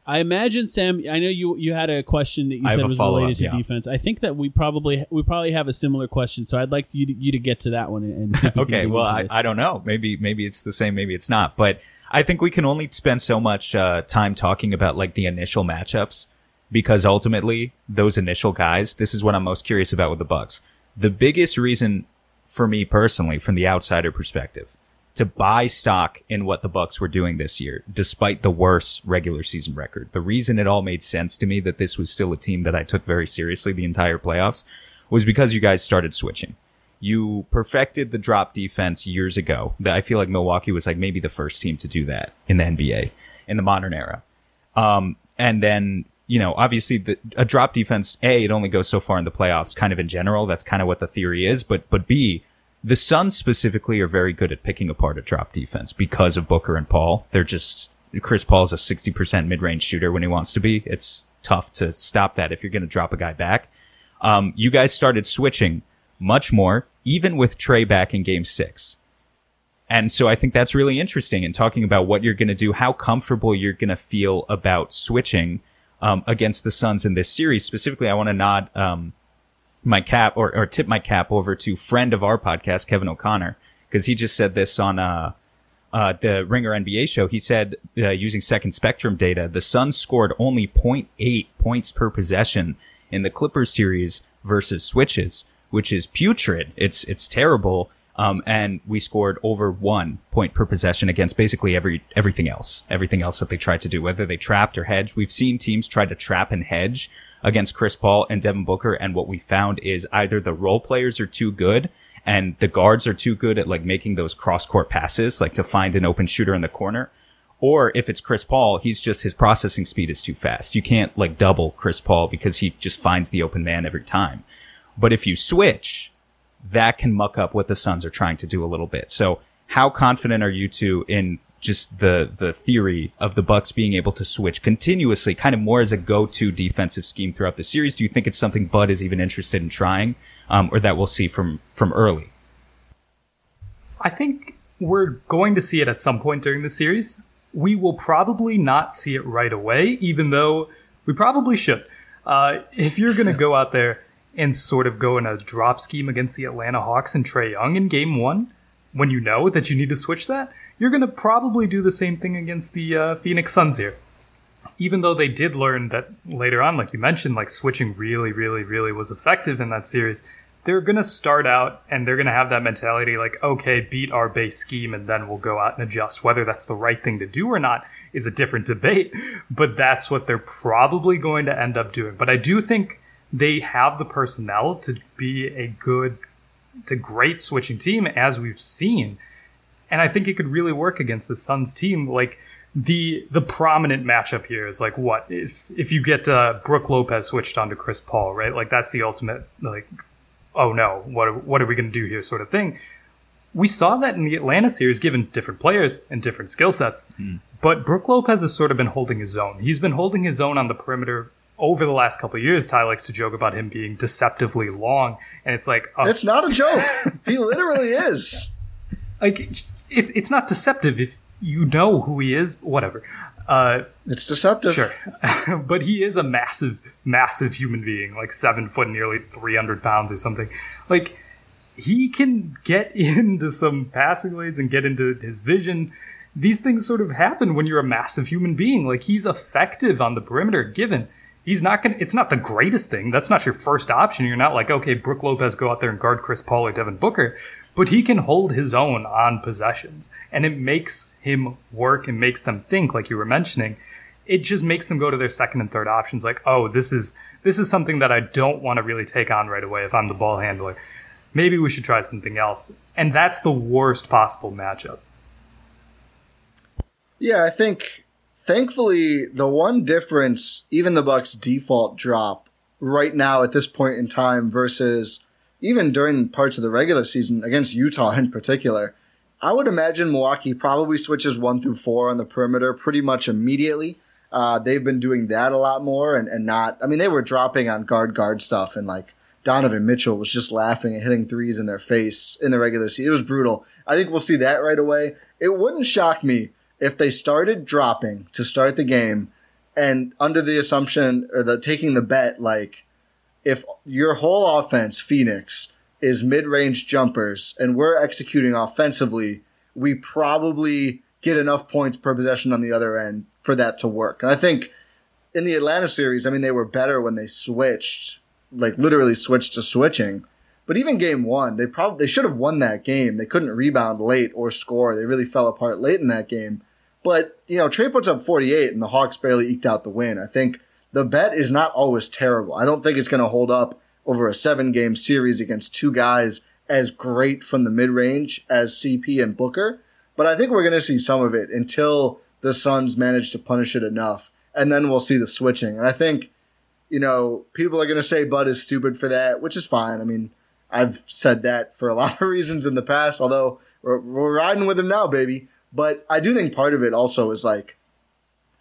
I imagine Sam. I know you you had a question that you I said was related to yeah. defense. I think that we probably we probably have a similar question. So I'd like you to, you to get to that one and, see if we okay, well, I. I don't know. Maybe maybe it's the same. Maybe it's not. But I think we can only spend so much uh, time talking about like the initial matchups because ultimately those initial guys. This is what I'm most curious about with the Bucks. The biggest reason for me personally, from the outsider perspective, to buy stock in what the Bucks were doing this year, despite the worse regular season record. The reason it all made sense to me that this was still a team that I took very seriously the entire playoffs was because you guys started switching you perfected the drop defense years ago. I feel like Milwaukee was like maybe the first team to do that in the NBA in the modern era. Um, and then, you know, obviously the, a drop defense, A, it only goes so far in the playoffs kind of in general. That's kind of what the theory is. But, but B, the Suns specifically are very good at picking apart a drop defense because of Booker and Paul. They're just, Chris Paul's a 60% mid-range shooter when he wants to be. It's tough to stop that if you're going to drop a guy back. Um, you guys started switching much more, even with Trae back in game six. And so I think that's really interesting in talking about what you're going to do, how comfortable you're going to feel about switching um, against the Suns in this series. Specifically, I want to nod um, my cap or, or tip my cap over to friend of our podcast, Kevin O'Connor, because he just said this on uh, uh, the Ringer NBA show. He said uh, using Second Spectrum data, the Suns scored only 0.8 points per possession in the Clippers series versus switches, which is putrid. It's it's terrible. Um, and we scored over one point per possession against basically every everything else, everything else that they tried to do, whether they trapped or hedged. We've seen teams try to trap and hedge against Chris Paul and Devin Booker, and what we found is either the role players are too good and the guards are too good at like making those cross court passes, like to find an open shooter in the corner. Or if it's Chris Paul, he's just his processing speed is too fast. You can't like double Chris Paul because he just finds the open man every time. But if you switch, that can muck up what the Suns are trying to do a little bit. So how confident are you two in just the the theory of the Bucks being able to switch continuously, kind of more as a go-to defensive scheme throughout the series? Do you think it's something Bud is even interested in trying, um, or that we'll see from from early? I think we're going to see it at some point during the series. We will probably not see it right away, even though we probably should. Uh, if you're going to go out there and sort of go in a drop scheme against the Atlanta Hawks and Trae Young in game one, when you know that you need to switch that, you're going to probably do the same thing against the uh, Phoenix Suns here. Even though they did learn that later on, like you mentioned, like switching really, really, really was effective in that series, they're going to start out and they're going to have that mentality like, okay, beat our base scheme and then we'll go out and adjust. Whether that's the right thing to do or not is a different debate, but that's what they're probably going to end up doing. But I do think they have the personnel to be a good to great switching team as we've seen. And I think it could really work against the Suns team. Like the the prominent matchup here is like what if if you get uh, Brook Lopez switched onto Chris Paul, right? Like that's the ultimate like oh no, what are, what are we going to do here sort of thing. We saw that in the Atlanta series, given different players and different skill sets. but Brook Lopez has sort of been holding his own. He's been holding his own on the perimeter over the last couple of years. Ti likes to joke about him being deceptively long, and it's like uh, It's not a joke. he literally is. like it's it's not deceptive if you know who he is. Whatever. Uh, It's deceptive. Sure. but he is a massive, massive human being, like seven foot, nearly 300 pounds or something. Like, he can get into some passing lanes and get into his vision. These things sort of happen when you're a massive human being. Like, he's effective on the perimeter, given. He's not going to, it's not the greatest thing. That's not your first option. You're not like, okay, Brook Lopez, go out there and guard Chris Paul or Devin Booker. But he can hold his own on possessions. And it makes him work and makes them think, like you were mentioning it just makes them go to their second and third options like oh this is this is something that i don't want to really take on right away if i'm the ball handler maybe we should try something else and that's the worst possible matchup Yeah, I think thankfully the one difference, even the Bucks default drop right now at this point in time versus even during parts of the regular season against Utah in particular, I would imagine Milwaukee probably switches one through four on the perimeter pretty much immediately. Uh, they've been doing that a lot more and, and not, I mean, they were dropping on guard guard stuff and like Donovan Mitchell was just laughing and hitting threes in their face in the regular season. It was brutal. I think we'll see that right away. It wouldn't shock me if they started dropping to start the game and under the assumption or the taking the bet like if your whole offense phoenix is mid-range jumpers and we're executing offensively we probably get enough points per possession on the other end for that to work. And i think in the atlanta series i mean they were better when they switched like literally switched to switching. But even game one they probably they should have won that game. They couldn't rebound late or score. They really fell apart late in that game but, you know, Trae puts up 48 and the Hawks barely eked out the win. I think the bet is not always terrible. I don't think it's going to hold up over a seven game series against two guys as great from the mid range as CP and Booker. But I think we're going to see some of it until the Suns manage to punish it enough. And then we'll see the switching. And I think, you know, people are going to say Bud is stupid for that, which is fine. I mean, I've said that for a lot of reasons in the past, although we're, we're riding with him now, baby. But I do think part of it also is like,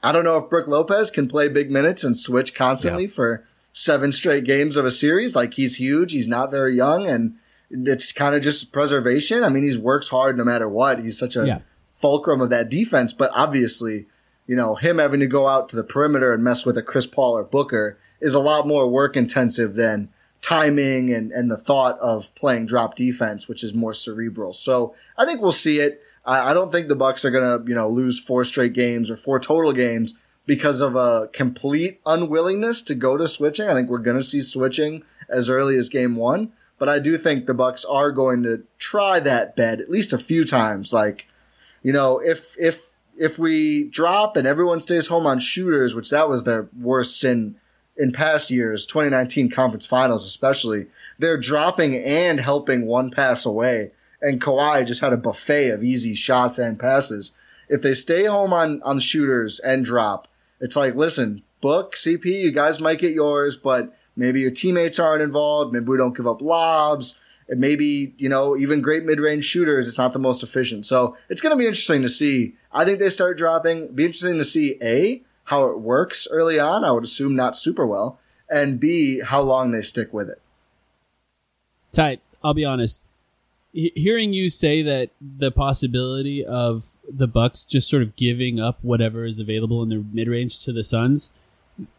I don't know if Brook Lopez can play big minutes and switch constantly Yeah. for seven straight games of a series. Like he's huge. He's not very young and it's kind of just preservation. I mean, he works hard no matter what. He's such a Yeah. fulcrum of that defense, but obviously, you know, him having to go out to the perimeter and mess with a Chris Paul or Booker is a lot more work intensive than timing and, and the thought of playing drop defense, which is more cerebral. So I think we'll see it. I, I don't think the Bucks are gonna, you know, lose four straight games or four total games because of a complete unwillingness to go to switching. I think we're gonna see switching as early as game one. But I do think the Bucks are going to try that bet at least a few times. Like, you know, if if if we drop and everyone stays home on shooters, which that was their worst sin in past years, 2019 conference finals especially, they're dropping and helping one pass away. And Kawhi just had a buffet of easy shots and passes. If they stay home on, on shooters and drop, it's like, listen, book, CP, you guys might get yours, but maybe your teammates aren't involved. Maybe we don't give up lobs. And maybe, you know, even great mid range shooters, it's not the most efficient. So it's going to be interesting to see. I think they start dropping. Be interesting to see A, how it works early on. I would assume not super well. And B, how long they stick with it. Tight. I'll be honest. He- hearing you say that the possibility of the Bucks just sort of giving up whatever is available in their mid range to the Suns,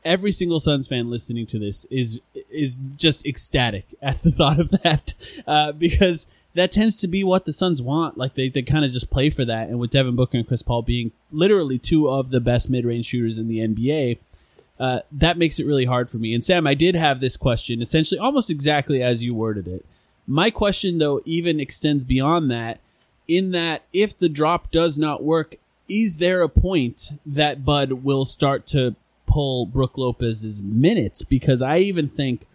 every single Suns fan listening to this is is just ecstatic at the thought of that uh, because that tends to be what the Suns want. Like they, they kind of just play for that, and with Devin Booker and Chris Paul being literally two of the best mid range shooters in the NBA, uh, that makes it really hard for me. And Sam, I did have this question essentially almost exactly as you worded it. My question, though, even extends beyond that, in that if the drop does not work, is there a point that Bud will start to pull Brook Lopez's minutes? Because I even think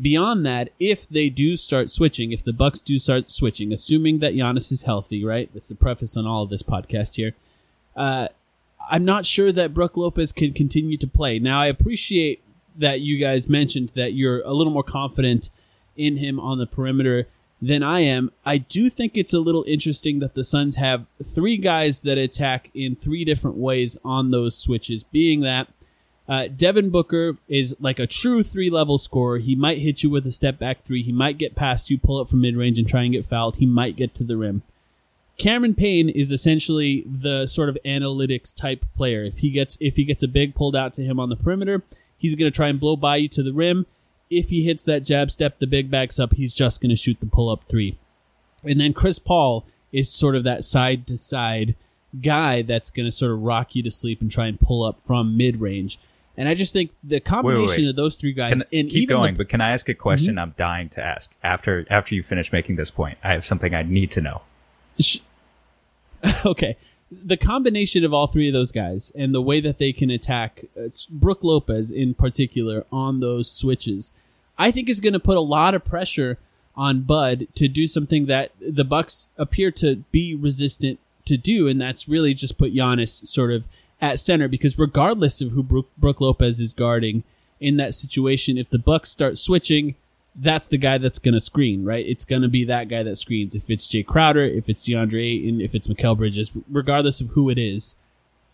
beyond that, if they do start switching, if the Bucks do start switching, assuming that Giannis is healthy, right? That's the preface on all of this podcast here. Uh, I'm not sure that Brook Lopez can continue to play. Now, I appreciate that you guys mentioned that you're a little more confident in him on the perimeter. than I am. I do think it's a little interesting that the Suns have three guys that attack in three different ways on those switches, being that uh, Devin Booker is like a true three level scorer. He might hit you with a step back three. He might get past you, pull up from mid range, and try and get fouled. He might get to the rim. Cameron Payne is essentially the sort of analytics type player. If he gets if he gets a big pulled out to him on the perimeter, he's going to try and blow by you to the rim. If he hits that jab step, the big backs up, he's just going to shoot the pull up three. And then Chris Paul is sort of that side to side guy that's going to sort of rock you to sleep and try and pull up from mid range. And I just think the combination wait. of those three guys Can, and keep going, the, but can I ask a question mm-hmm. I'm dying to ask after after you finish making this point? I have something I need to know. Sh- okay. The combination of all three of those guys and the way that they can attack uh, Brook Lopez in particular on those switches, I think is going to put a lot of pressure on Bud to do something that the Bucks appear to be resistant to do, and that's really just put Giannis sort of at center. Because regardless of who Brook, Brook Lopez is guarding in that situation, if the Bucks start switching, that's the guy that's going to screen, right? It's going to be that guy that screens. If it's Jae Crowder, if it's DeAndre Ayton, if it's Mikal Bridges, regardless of who it is,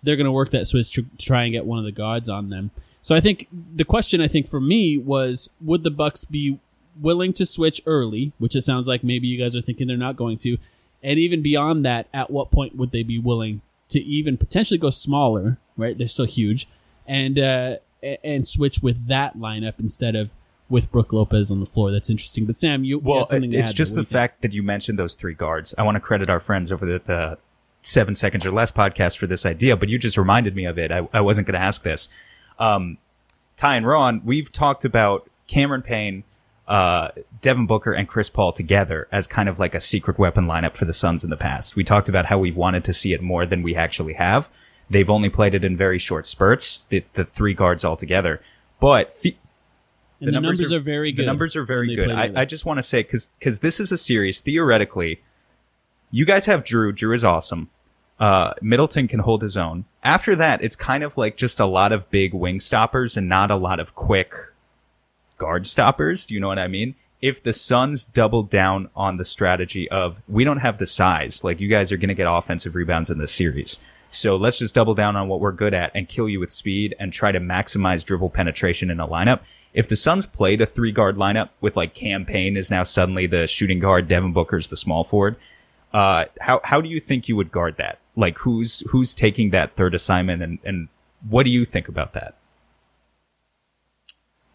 they're going to work that switch to try and get one of the guards on them. So I think the question I think for me was would the Bucks be willing to switch early, which it sounds like maybe you guys are thinking they're not going to, and even beyond that, at what point would they be willing to even potentially go smaller, right? They're still huge, and uh, and switch with that lineup instead of with Brook Lopez on the floor. That's interesting. But Sam, you, you Well, to it's just the you think? fact that you mentioned those three guards. I want to credit our friends over the, the seven seconds or less podcast for this idea, but you just reminded me of it. I, I wasn't going to ask this. Um, Ti and Ron, we've talked about Cameron Payne, uh, Devin Booker, and Chris Paul together as kind of like a secret weapon lineup for the Suns in the past. We talked about how we've wanted to see it more than we actually have. They've only played it in very short spurts, the, the three guards all together. But the, And the, numbers, are, very good. the numbers are very good. I. I just want to say because because this is a series theoretically, you guys have Jrue. Jrue is awesome. Uh, Middleton can hold his own. After that, it's kind of like just a lot of big wing stoppers and not a lot of quick guard stoppers. Do you know what I mean? If the Suns double down on the strategy of we don't have the size, like you guys are going to get offensive rebounds in this series. So let's just double down on what we're good at and kill you with speed and try to maximize dribble penetration in a lineup. If the Suns played a three guard lineup with like Cam Payne is now suddenly the shooting guard, Devin Booker's the small forward, uh, how, how do you think you would guard that? Like who's, who's taking that third assignment and, and what do you think about that?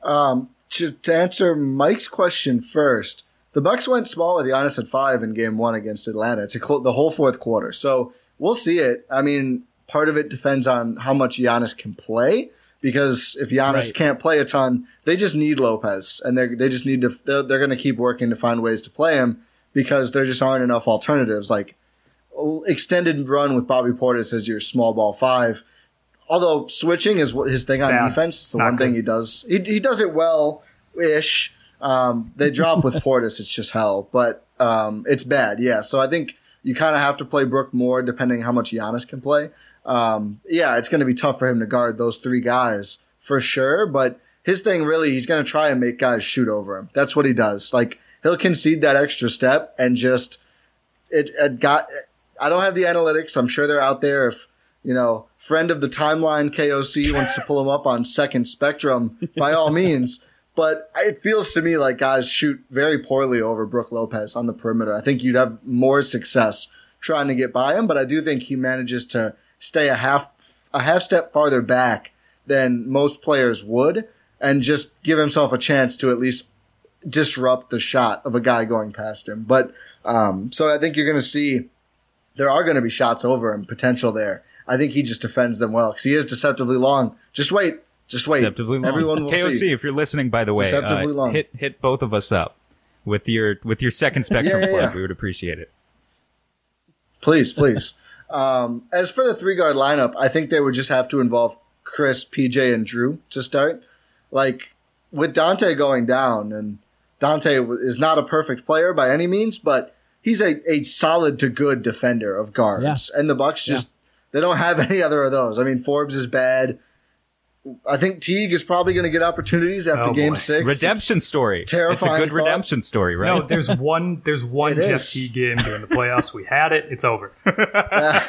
Um, to, to answer Mike's question first, the Bucks went small with Giannis at five in Game One against Atlanta to close the whole fourth quarter. So we'll see it. I mean, part of it depends on how much Giannis can play. Because if Giannis Right. can't play a ton, they just need Lopez, and they they just need to. They're, they're going to keep working to find ways to play him because there just aren't enough alternatives. Like extended run with Bobby Portis as your small ball five. Although switching is his thing on Yeah, defense. It's the not one thing he does. He, he does it well ish. Um, they drop with Portis. It's just hell, but um, it's bad. Yeah. So I think you kind of have to play Brook more depending how much Giannis can play. Um, yeah, it's going to be tough for him to guard those three guys for sure. But his thing really, he's going to try and make guys shoot over him. That's what he does. Like he'll concede that extra step and just it, it got. I don't have the analytics. I'm sure they're out there. If you know, friend of the timeline KOC wants to pull him up on Second Spectrum, by all means. But it feels to me like guys shoot very poorly over Brook Lopez on the perimeter. I think you'd have more success trying to get by him, but I do think he manages to stay a half a half step farther back than most players would, and just give himself a chance to at least disrupt the shot of a guy going past him. But um, so I think you're going to see there are going to be shots over him, potential there. I think he just defends them well because he is deceptively long. Just wait, just wait. Deceptively long. Everyone will KOC, see. if you're listening, by the way, Deceptively uh, long. hit hit both of us up with your with your second spectrum Yeah, yeah, plug. yeah. We would appreciate it. Please, please. Um, as for the three guard lineup, I think they would just have to involve Chris, PJ, and Jrue to start. Like with Donte going down, and Donte is not a perfect player by any means, but he's a, a solid to good defender of guards. And the Bucks just they don't have any other of those. I mean, Forbes is bad. I think Teague is probably going to get opportunities after Oh, game boy. six. redemption It's- story. terrifying It's a good thought. redemption story, right? No, there's one. There's one It Jeff is. T game during the playoffs. We had it. It's over. I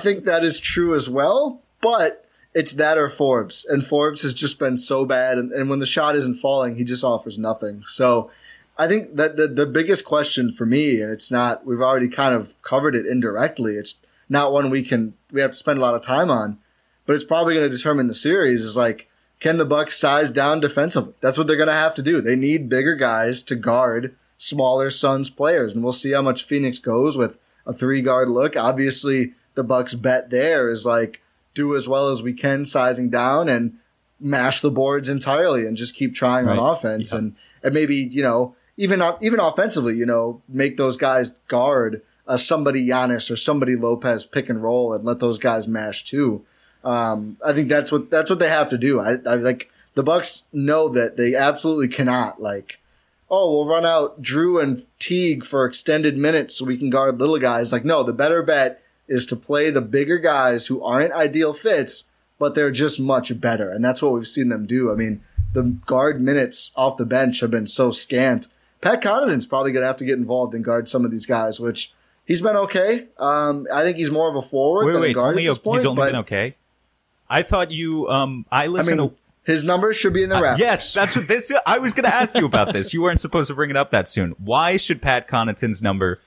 think that is true as well, but it's that or Forbes. And Forbes has just been so bad. And, and when the shot isn't falling, he just offers nothing. So I think that the, the biggest question for me, and it's not, we've already kind of covered it indirectly. It's not one we can, we have to spend a lot of time on, but it's probably going to determine the series is like, can the Bucks size down defensively? That's what they're going to have to do. They need bigger guys to guard smaller Suns players, and we'll see how much Phoenix goes with a three guard look. Obviously, the Bucks bet there is like do as well as we can sizing down and mash the boards entirely and just keep trying on Right. offense and and maybe you know even even offensively, you know, make those guys guard uh, somebody Giannis or somebody Lopez pick and roll and let those guys mash too. Um, I think that's what that's what they have to do. I, I like the Bucks know that they absolutely cannot like, oh, we'll run out Jrue and Teague for extended minutes so we can guard little guys. Like, no, the better bet is to play the bigger guys who aren't ideal fits, but they're just much better, and that's what we've seen them do. I mean, the guard minutes off the bench have been so scant. Pat Connaughton's probably going to have to get involved and guard some of these guys, which he's been okay. Um, I think he's more of a forward wait, than a guard only at this point. he's only but, been okay. I thought you. Um, I I mean, to. his numbers should be in the Uh, rafters. yes, that's what this. I was going to ask you about this. You weren't supposed to bring it up that soon. Why should Pat Connaughton's number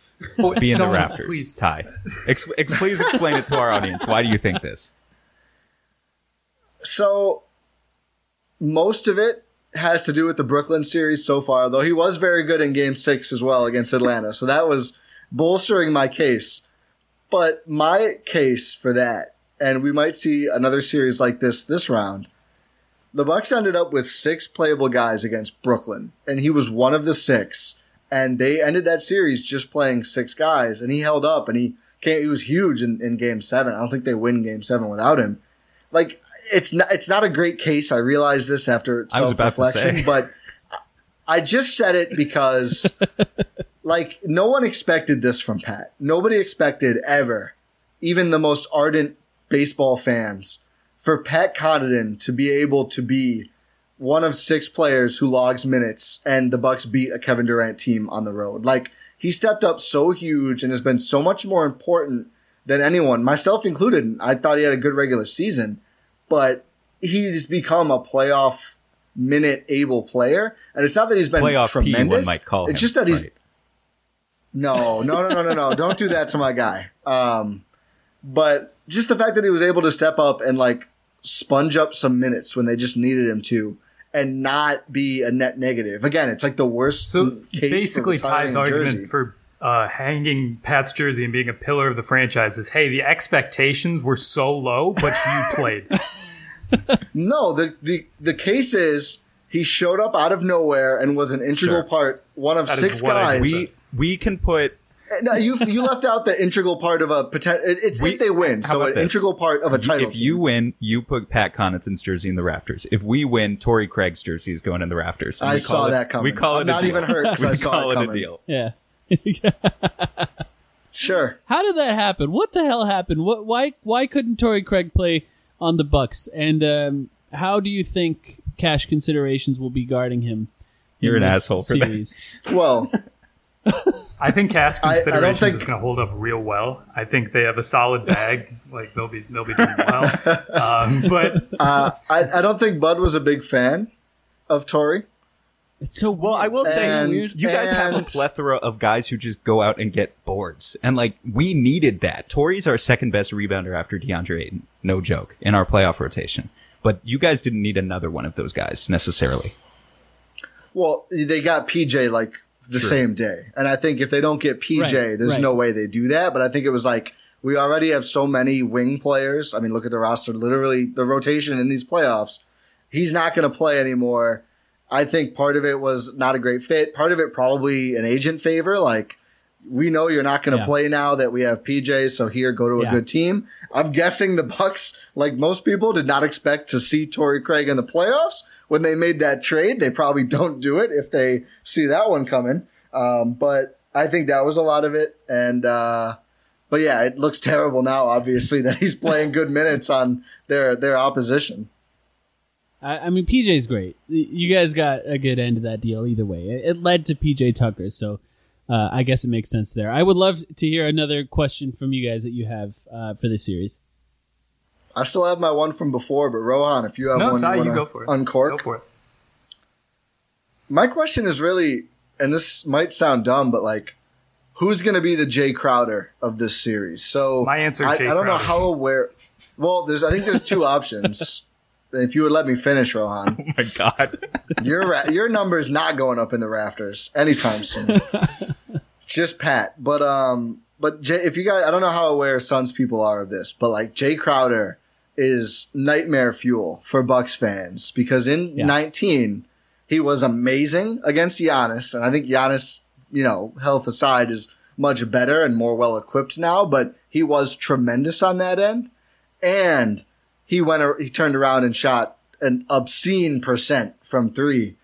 be in the Don't, rafters? please. Ti, ex- ex- please explain it to our audience. Why do you think this? So most of it has to do with the Brooklyn series so far, though he was very good in game six as well against Atlanta. So that was bolstering my case. But my case for that, and we might see another series like this this round, the Bucks ended up with six playable guys against Brooklyn, and he was one of the six. And they ended that series just playing six guys, and he held up, and he came, he was huge in, in game seven. I don't think they win game seven without him. Like it's not it's not a great case. I realize this after self reflection, but I just said it because like no one expected this from Pat. Nobody expected ever, even the most ardent baseball fans, for Pat Connaughton to be able to be one of six players who logs minutes and the Bucks beat a Kevin Durant team on the road. Like he stepped up so huge and has been so much more important than anyone, myself included. I thought he had a good regular season, but he's become a playoff minute able player. And it's not that he's been Playoff P, tremendous. might call him. It's just that he's Right. no, no, no, no, no, no. Don't do that to my guy. Um, but just the fact that he was able to step up and like sponge up some minutes when they just needed him to and not be a net negative. Again, it's like the worst So case basically, for retiring Ti's argument jersey. for uh, hanging Pat's jersey and being a pillar of the franchise is, hey, the expectations were so low, but you played. No, the, the the case is he showed up out of nowhere and was an integral Sure. part, one of That is six guys. we we can put no, you you left out the integral part of a potential. It's We- if they win, so an this? integral part of a title. if you win, you put Pat Connaughton's jersey in the rafters. If we win, Torrey Craig's jersey is going in the rafters. And I saw it- that coming. We call I'm it not deal. even hurt 'cause we I saw call it it, a deal. Yeah. sure. How did that happen? What the hell happened? What? Why? Why couldn't Torrey Craig play on the Bucks? And um, how do you think cash considerations will be guarding him? in You're an this asshole for that. series? Well, I think cast I- I considerations think- is going to hold up real well. I think they have a solid bag. like they'll be they'll be doing well. Um, but uh, I, I don't think Bud was a big fan of Torrey. It's so Well, I will say, And- you guys have a plethora of guys who just go out and get boards, and like we needed that. Torrey's our second best rebounder after DeAndre Ayton, no joke, in our playoff rotation. But you guys didn't need another one of those guys necessarily. Well, they got PJ like the Sure. same day. And I think if they don't get PJ, Right, there's right. no way they do that. But I think it was like, we already have so many wing players. I mean, look at the roster, literally the rotation in these playoffs. He's not going to play anymore. I think part of it was not a great fit. Part of it probably an agent favor. Like, we know you're not going to Yeah. play now that we have PJ. So here, go to a Yeah. good team. I'm guessing the Bucks, like most people, did not expect to see Torrey Craig in the playoffs when they made that trade. They probably don't do it if they see that one coming. Um, but I think that was a lot of it. And, uh, but yeah, it looks terrible now. Obviously, that he's playing good minutes on their their opposition. I, I mean, PJ's great. You guys got a good end of that deal either way. It, it led to PJ Tucker, so uh, I guess it makes sense there. I would love to hear another question from you guys that you have uh, for this series. I still have my one from before, but Rohan, if you have No, one, you, you go for it. Uncork. Go for it. My question is really, and this might sound dumb, but like, who's going to be the Jae Crowder of this series? So My answer, I, I don't know how aware. Well, there's I think there's two options. If you would let me finish, Rohan, Oh my god. your ra- your number is not going up in the rafters anytime soon. Just Pat, but um, but Jae, if you guys, I don't know how aware Suns people are of this, but like Jae Crowder is nightmare fuel for Bucks fans because in Yeah. 19 he was amazing against Giannis, and I think Giannis, you know, health aside, is much better and more well equipped now, but he was tremendous on that end, and he went he turned around and shot an obscene percent from three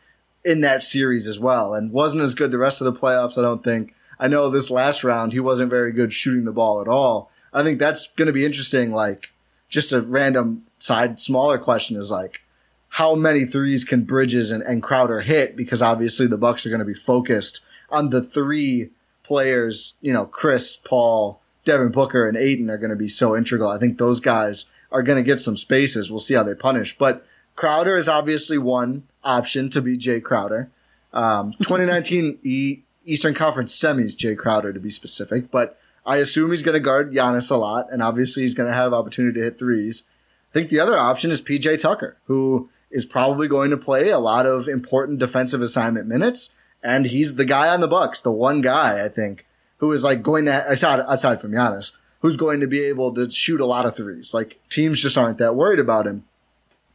in that series as well and wasn't as good the rest of the playoffs, I don't think. I know this last round he wasn't very good shooting the ball at all. I think that's going to be interesting. Like, just a random side, smaller question is like, how many threes can Bridges and, and Crowder hit? Because obviously the Bucks are going to be focused on the three players, you know, Chris, Paul, Devin Booker, and Ayton are going to be so integral. I think those guys are going to get some spaces. We'll see how they punish. But Crowder is obviously one option to be Jae Crowder. Um, 2019 e- Eastern Conference semis, Jae Crowder to be specific. But I assume he's going to guard Giannis a lot, and obviously he's going to have opportunity to hit threes. I think the other option is PJ Tucker, who is probably going to play a lot of important defensive assignment minutes, and he's the guy on the Bucks, the one guy I think who is like going to aside aside from Giannis, who's going to be able to shoot a lot of threes. Like teams just aren't that worried about him.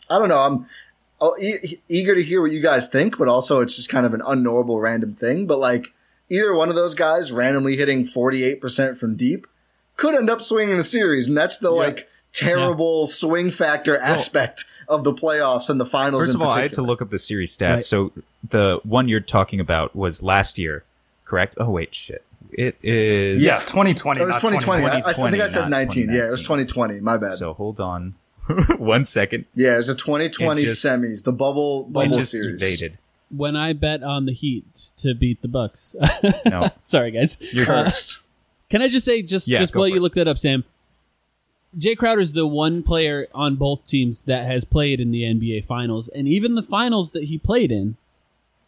I don't know. I'm oh, e- eager to hear what you guys think, but also it's just kind of an unknowable random thing. But like either one of those guys randomly hitting 48% from deep could end up swinging the series. And that's the like terrible swing factor aspect of the playoffs and the finals. First in of all, I had to look up the series stats. Right. So the one you're talking about was last year, correct? Oh wait, shit. It is Yeah, 2020. It was not 2020. I, I think I said not 19. Yeah, it was 2020. My bad. So hold on, one second. yeah, it was a 2020 It just- semis, the bubble It bubble just series. evaded. When I bet on the Heat to beat the Bucks, No, sorry guys, you're uh, Cursed. Can I just say, just Yeah, just while you it. look that up, Sam? Jae Crowder is the one player on both teams that has played in the NBA Finals, and even the finals that he played in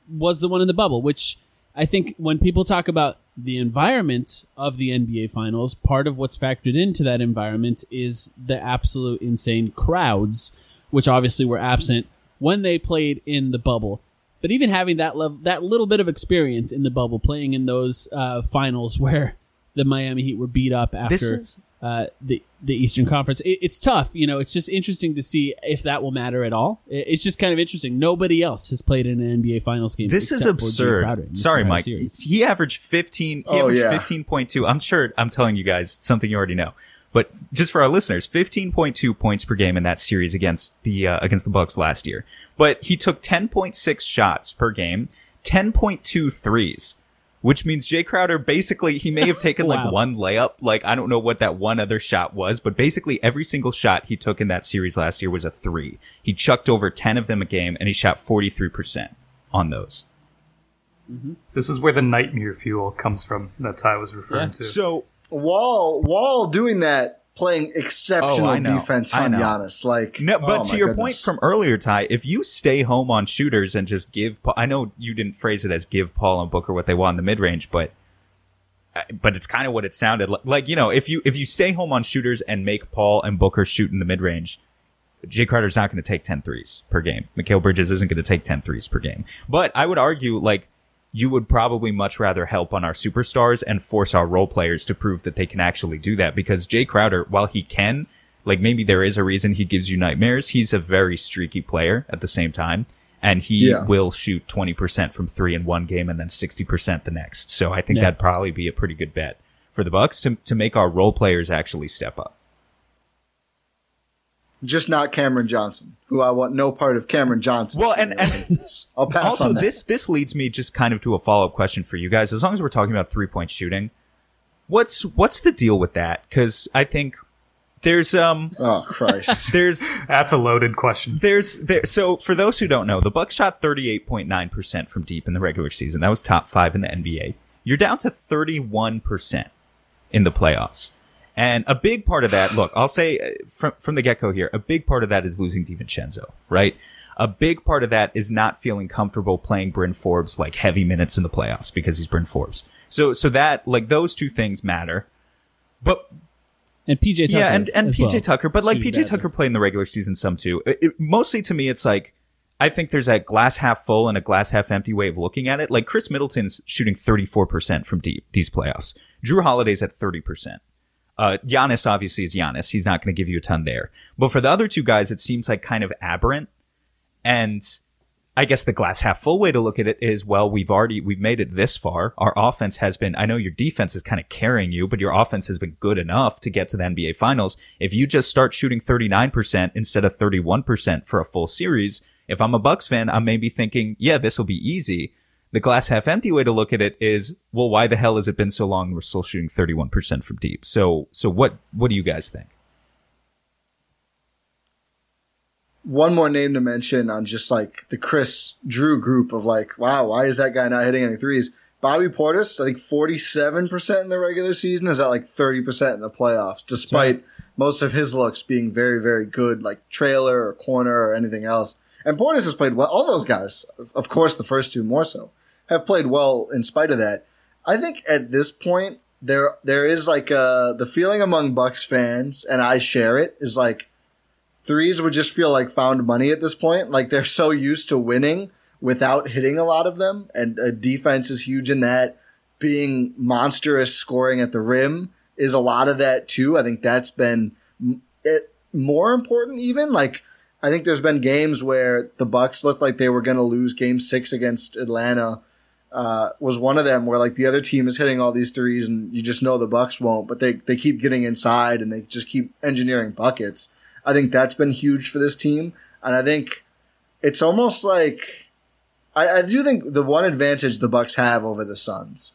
was the one in the bubble. Which I think when people talk about the environment of the NBA Finals, part of what's factored into that environment is the absolute insane crowds, which obviously were absent when they played in the bubble. But even having that level, that little bit of experience in the bubble, playing in those uh, finals where the Miami Heat were beat up after This is- uh, the the Eastern Conference, it, it's tough. You know, it's just interesting to see if that will matter at all. It- it's just kind of interesting. Nobody else has played in an NBA Finals game. this is except for Crowder absurd. Sorry, Mike. series. He averaged 15. He Oh, averaged yeah. 15.2. I'm sure I'm telling you guys something you already know. But just for our listeners, 15.2 points per game in that series against the uh, against the Bucks last year. But he took 10.6 shots per game, 10.2 threes, which means Jae Crowder basically he may have taken Wow. like one layup. Like I don't know what that one other shot was, but basically every single shot he took in that series last year was a three. He chucked over 10 of them a game, and he shot 43% on those. This is where the nightmare fuel comes from. That's how I was referring Yeah. to. So Wall Wall doing that, playing exceptional Oh, defense on. Giannis. Like No, but oh to your goodness. point from earlier, Ti, if you stay home on shooters and just give, Paul, I know you didn't phrase it as give Paul and Booker what they want in the mid range, but uh, but it's kind of what it sounded like. Like you know, if you if you stay home on shooters and make Paul and Booker shoot in the mid range, Jae Crowder's not going to take 10 threes per game. Mikal Bridges isn't going to take 10 threes per game. But I would argue like you would probably much rather help on our superstars and force our role players to prove that they can actually do that because Jae Crowder, while he can, like maybe there is a reason he gives you nightmares, he's a very streaky player at the same time. And he Yeah. will shoot 20% from three in one game and then 60% the next. So I think Yeah. that'd probably be a pretty good bet for the Bucks to, to make our role players actually step up. Just not Cameron Johnson, who I want no part of Cameron Johnson. Well, and- and- I'll pass also, on that. this this leads me just kind of to a follow up question for you guys. As long as we're talking about three point shooting, What's what's the deal with that? Because I think there's um Oh Christ. there's That's a loaded question. there's there. So for those who don't know, the Bucks shot 38.9 percent from deep in the regular season. That was top five in the NBA. You're down to 31 percent in the playoffs. And a big part of that, look, I'll say uh, from from the get go here, a big part of that is losing DiVincenzo, right? A big part of that is not feeling comfortable playing Bryn Forbes like heavy minutes in the playoffs because he's Bryn Forbes. So so that like those two things matter. But And PJ Tucker. yeah, and, and PJ well, Tucker, but like PJ. Tucker played in the regular season some too. It, it- mostly to me, it's like I think there's a glass half full and a glass half empty way of looking at it. Like Khris Middleton's shooting 34% from deep these playoffs. Jrue Holiday's at 30%. Uh, Giannis obviously is Giannis. He's not going to give you a ton there. But for the other two guys, it seems like kind of aberrant. And I guess the glass half full way to look at it is, well, we've already, we've made it this far. Our offense has been, I know your defense is kind of carrying you, but your offense has been good enough to get to the NBA finals. If you just start shooting 39% instead of 31% for a full series, if I'm a Bucks fan, I may be thinking, yeah, this will be easy. The glass half empty way to look at it is, well, why the hell has it been so long? We're still shooting 31% from deep. So, so what, what do you guys think? one more name to mention on just like the Chris Jrue group of like, wow, why is that guy not hitting any threes? Bobby Portis, I think 47% in the regular season is at like 30% in the playoffs, despite most of his looks being very, very good, like trailer or corner or anything else. And Portis has played well. All those guys, of course, the first two more so, have played well in spite of that. I think at this point, there there is like uh the feeling among Bucks fans, and I share it, is like threes would just feel like found money at this point. Like they're so used to winning without hitting a lot of them, and uh, defense is huge in that. Being monstrous, scoring at the rim is a lot of that too. I think that's been it, more important. Even like I think there's been games where the Bucks looked like they were going to lose. Game six against Atlanta uh, was one of them where like the other team is hitting all these threes, and you just know the Bucks won't. But they they keep getting inside and they just keep engineering buckets. I think that's been huge for this team. And I think it's almost like I, I do think the one advantage the Bucks have over the Suns.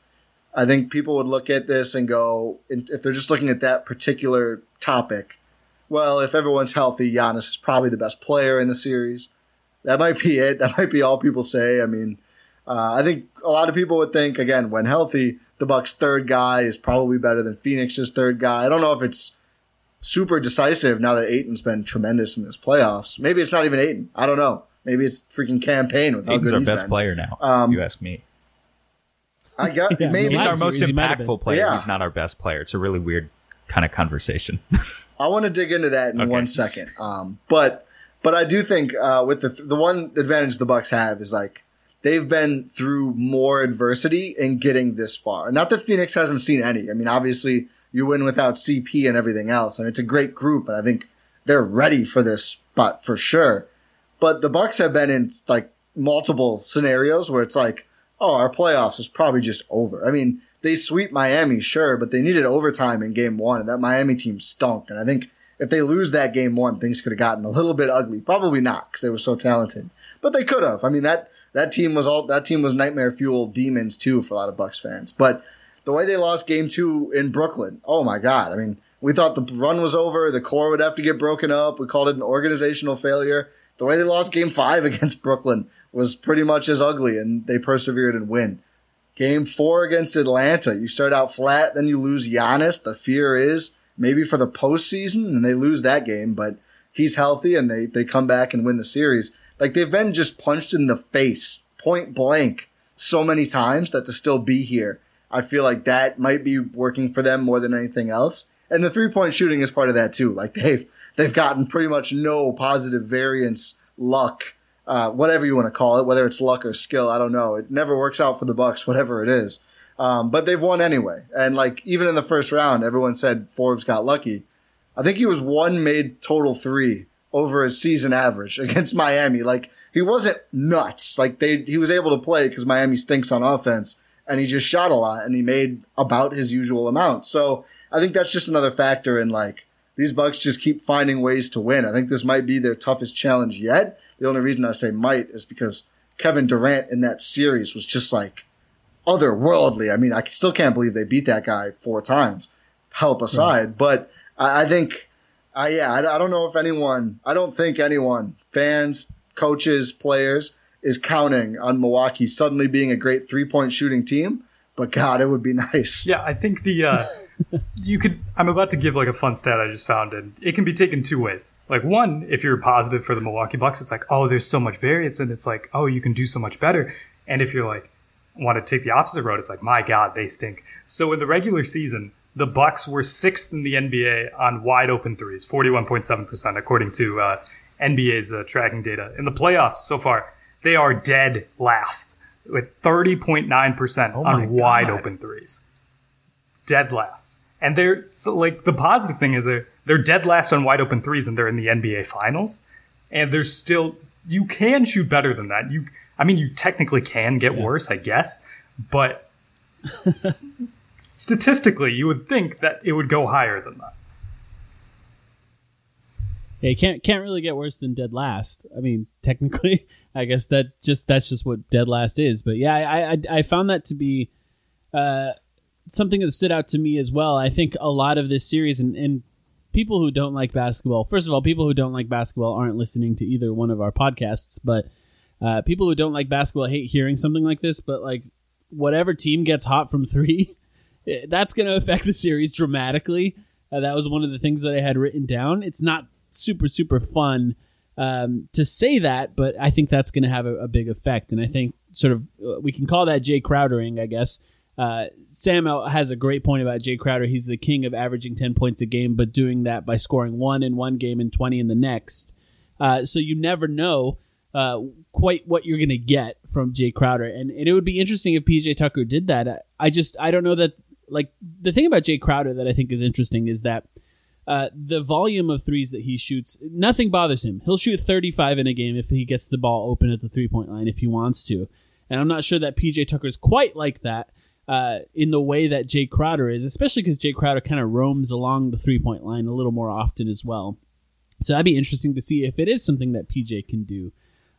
I think people would look at this and go, if they're just looking at that particular topic, well, if everyone's healthy, Giannis is probably the best player in the series. That might be it. That might be all people say. I mean, uh, I think a lot of people would think again when healthy, the Bucks' third guy is probably better than Phoenix's third guy. I don't know if it's super decisive now that Ayton's been tremendous in this playoffs. Maybe it's not even Ayton. I don't know. Maybe it's freaking Cam Payne with how Ayton's good our he's best been. player now. Um, you ask me. I got Yeah, maybe He's our most series he might have been. impactful player. Yeah. He's not our best player. It's a really weird kind of conversation. I want to dig into that in Okay. one second. Um, but but I do think uh, with the the one advantage the Bucks have is like they've been through more adversity in getting this far. Not that Phoenix hasn't seen any. I mean, obviously you win without CP and everything else, and it's a great group, and I think they're ready for this spot for sure. But the Bucks have been in like multiple scenarios where it's like, oh, our playoffs is probably just over. I mean, they sweep Miami, sure, but they needed overtime in game one, and that Miami team stunk. And I think if they lose that game one, things could have gotten a little bit ugly. Probably not because they were so talented, but they could have. I mean that that team was all that team was nightmare fuel demons too for a lot of Bucks fans. But the way they lost game two in Brooklyn, oh my god! I mean, we thought the run was over, the core would have to get broken up. We called it an organizational failure. The way they lost game five against Brooklyn was pretty much as ugly, and they persevered and win. Game four against Atlanta, you start out flat, then you lose Giannis. The fear is maybe for the postseason, and they lose that game, but he's healthy and they, they come back and win the series. Like they've been just punched in the face, point blank, so many times that to still be here, I feel like that might be working for them more than anything else. And the three point shooting is part of that too. Like they've they've gotten pretty much no positive variance, luck, uh, whatever you want to call it, whether it's luck or skill, I don't know. It never works out for the Bucks, whatever it is. Um, but they've won anyway. And like even in the first round, everyone said Forbes got lucky. I think he was one made total three over his season average against Miami. Like he wasn't nuts. Like they he was able to play because Miami stinks on offense, and he just shot a lot and he made about his usual amount. So I think that's just another factor in like these Bucks just keep finding ways to win. I think this might be their toughest challenge yet. The only reason I say might is because Kevin Durant in that series was just like otherworldly. I mean, I still can't believe they beat that guy four times. Help aside, but I, I think, I yeah, I, I don't know if anyone, I don't think anyone, fans, coaches, players, is counting on Milwaukee suddenly being a great three point shooting team. But God, it would be nice. Yeah, I think the uh, you could. I'm about to give like a fun stat I just found, and it can be taken two ways. Like one, if you're positive for the Milwaukee Bucks, it's like, oh, there's so much variance, and it's like, oh, you can do so much better. And if you're like, want to take the opposite road, it's like, my God, they stink. So in the regular season, the Bucks were sixth in the NBA on wide open threes, 41.7 percent, according to uh, NBA's uh, tracking data. In the playoffs so far, they are dead last with 30.9 percent Oh on wide God. open threes dead last. And they're so like the positive thing is they're they're dead last on wide open threes and they're in the NBA finals. And there's still you can shoot better than that. You I mean you technically can get worse, I guess, but statistically you would think that it would go higher than that. Yeah, you can't can't really get worse than dead last. I mean, technically, I guess that just that's just what dead last is. But yeah, I I, I found that to be uh, something that stood out to me as well. I think a lot of this series and, and people who don't like basketball. First of all, people who don't like basketball aren't listening to either one of our podcasts. But uh, people who don't like basketball hate hearing something like this. But like whatever team gets hot from three, that's going to affect the series dramatically. Uh, that was one of the things that I had written down. It's not super super fun um, to say that, but I think that's going to have a, a big effect. And I think sort of uh, we can call that Jae Crowdering, I guess. Uh, Sam has a great point about Jae Crowder. He's the king of averaging 10 points a game, but doing that by scoring one in one game and 20 in the next. Uh, so you never know uh, quite what you're going to get from Jae Crowder. And, and it would be interesting if PJ Tucker did that. I, I just, I don't know that, like, the thing about Jae Crowder that I think is interesting is that uh, the volume of threes that he shoots, nothing bothers him. He'll shoot 35 in a game if he gets the ball open at the three point line if he wants to. And I'm not sure that PJ Tucker's quite like that uh, in the way that Jae Crowder is, especially because Jae Crowder kind of roams along the three point line a little more often as well. So that'd be interesting to see if it is something that PJ can do.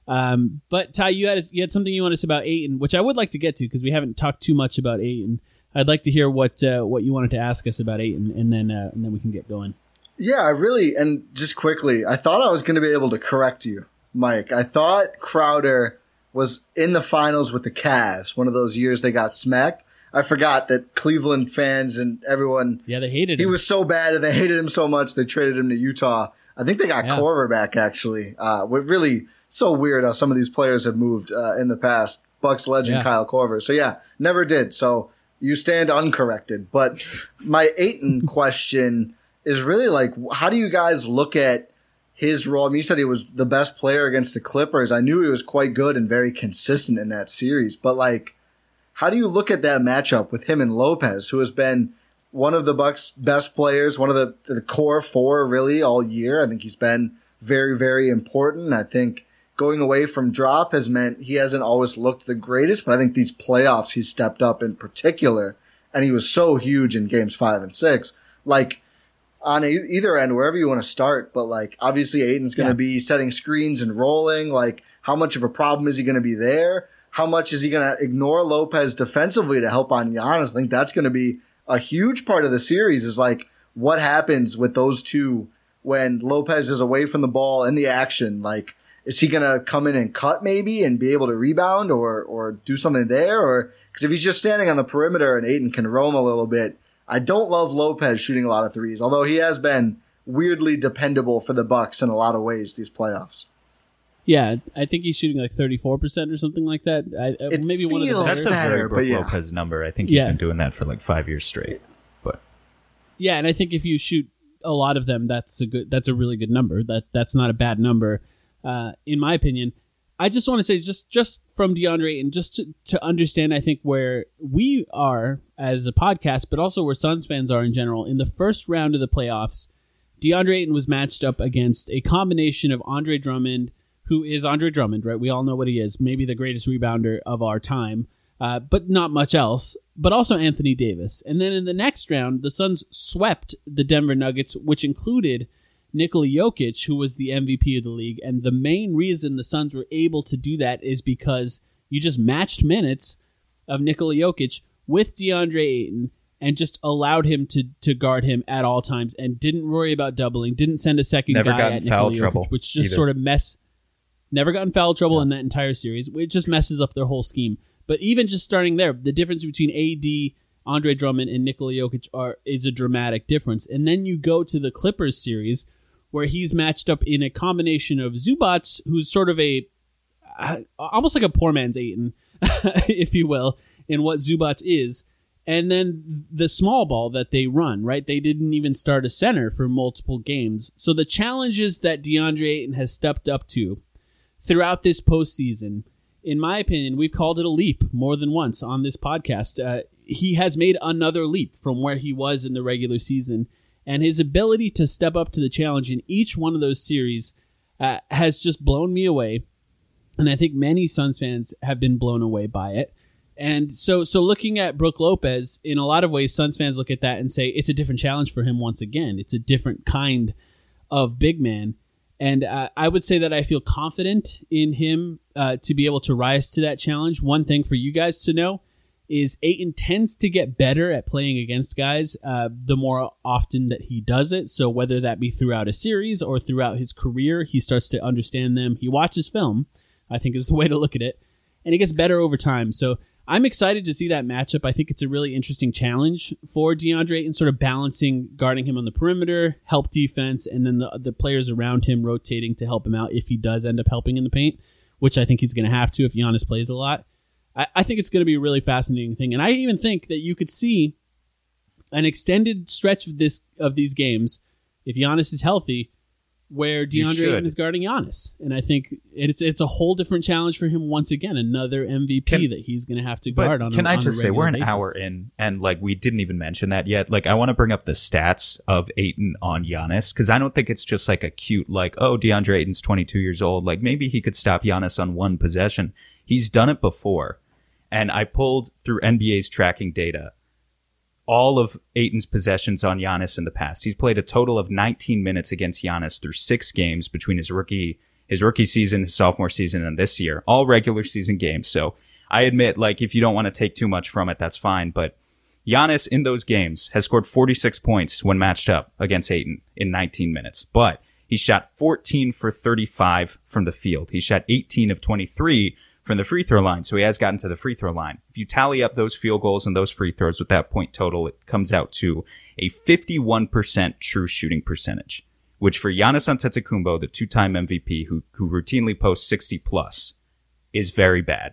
Um, but Ti, you had you had something you wanted to say about Ayton, which I would like to get to because we haven't talked too much about Ayton. I'd like to hear what uh, what you wanted to ask us about Ayton, and then uh, and then we can get going. Yeah, I really, and just quickly, I thought I was going to be able to correct you, Mike. I thought Crowder was in the finals with the Cavs, one of those years they got smacked. I forgot that Cleveland fans and everyone, Yeah, they hated him. he was so bad and they hated him so much they traded him to Utah. I think they got Yeah. Korver back actually. Uh, we're really so weird how some of these players have moved uh, in the past. Bucks legend Yeah. Kyle Korver. So yeah, never did. So you stand uncorrected. But my Ayton question is really like, how do you guys look at his role? I mean, you said he was the best player against the Clippers. I knew he was quite good and very consistent in that series. But like, how do you look at that matchup with him and Lopez, who has been one of the Bucks' best players, one of the the core four really all year? I think he's been very, very important. I think going away from drop has meant he hasn't always looked the greatest, but I think these playoffs he stepped up in particular, and he was so huge in games five and six. Like on e- either end, wherever you want to start, but like obviously Ayton's going to Yeah. be setting screens and rolling. Like how much of a problem is he going to be there? How much is he going to ignore Lopez defensively to help on Giannis? I think that's going to be a huge part of the series. Is like what happens with those two when Lopez is away from the ball in the action. Like is he going to come in and cut maybe and be able to rebound or or do something there? Or because if he's just standing on the perimeter and Ayton can roam a little bit, I don't love Lopez shooting a lot of threes, although he has been weirdly dependable for the Bucks in a lot of ways these playoffs. Yeah, I think he's shooting like thirty four percent or something like that. I, uh, It maybe one of the feels That's better. a better, very but yeah. Lopez number. I think he's Yeah. been doing that for like five years straight. But Yeah, and I think if you shoot a lot of them, that's a good. That's a really good number. That that's not a bad number, uh, in my opinion. I just want to say, just just from DeAndre, and just to, to understand, I think where we are as a podcast, but also where Suns fans are in general. In the first round of the playoffs, DeAndre Ayton was matched up against a combination of Andre Drummond, who is Andre Drummond, right? We all know what he is, maybe the greatest rebounder of our time, uh, but not much else. But also Anthony Davis. And then in the next round, the Suns swept the Denver Nuggets, which included Nikola Jokic, who was the MVP of the league. And the main reason the Suns were able to do that is because you just matched minutes of Nikola Jokic with DeAndre Ayton and just allowed him to to guard him at all times and didn't worry about doubling, didn't send a second Never guy at Nikola Jokic, trouble which just either. sort of mess never got in foul trouble in that entire series. It just messes up their whole scheme. But even just starting there, the difference between AD, Andre Drummond, and Nikola Jokic are is a dramatic difference. And then you go to the Clippers series, where he's matched up in a combination of Zubac, who's sort of a uh, almost like a poor man's Ayton, if you will, in what Zubac is. And then the small ball that they run, right? They didn't even start a center for multiple games. So the challenges that DeAndre Ayton has stepped up to throughout this postseason, in my opinion, we've called it a leap more than once on this podcast. Uh, he has made another leap from where he was in the regular season, and his ability to step up to the challenge in each one of those series uh, has just blown me away. And I think many Suns fans have been blown away by it. And so, so looking at Brook Lopez, in a lot of ways, Suns fans look at that and say it's a different challenge for him once again. It's a different kind of big man. And uh, I would say that I feel confident in him uh, to be able to rise to that challenge. One thing for you guys to know is Ayton tends to get better at playing against guys uh, the more often that he does it. So whether that be throughout a series or throughout his career, he starts to understand them. He watches film, I think is the way to look at it, and he gets better over time. So I'm excited to see that matchup. I think it's a really interesting challenge for DeAndre and sort of balancing guarding him on the perimeter, help defense, and then the the players around him rotating to help him out if he does end up helping in the paint, which I think he's going to have to if Giannis plays a lot. I, I think it's going to be a really fascinating thing, and I even think that you could see an extended stretch of this of these games if Giannis is healthy, where DeAndre. Ayton is guarding Giannis, and I think it's it's a whole different challenge for him once again, another MVP Can- that he's going to have to guard on. can a, I just say we're an regular hour in, and like we didn't even mention that yet. Like I want to bring up the stats of Ayton on Giannis because I don't think it's just like a cute like oh DeAndre Ayton's 22 years old. Like maybe he could stop Giannis on one possession. He's done it before, and I pulled through NBA's tracking data all of Ayton's possessions on Giannis in the past. He's played a total of 19 minutes against Giannis through six games between his rookie his rookie season, his sophomore season, and this year. All regular season games. So I admit, like, if you don't want to take too much from it, that's fine. But Giannis in those games has scored 46 points when matched up against Ayton in 19 minutes. But he shot 14 for 35 from the field. He shot 18 of 23 from the free throw line. So he has gotten to the free throw line. If you tally up those field goals and those free throws with that point total, it comes out to a 51% true shooting percentage, which for Giannis Antetokounmpo, the two-time MVP who, who routinely posts 60 plus, is very bad.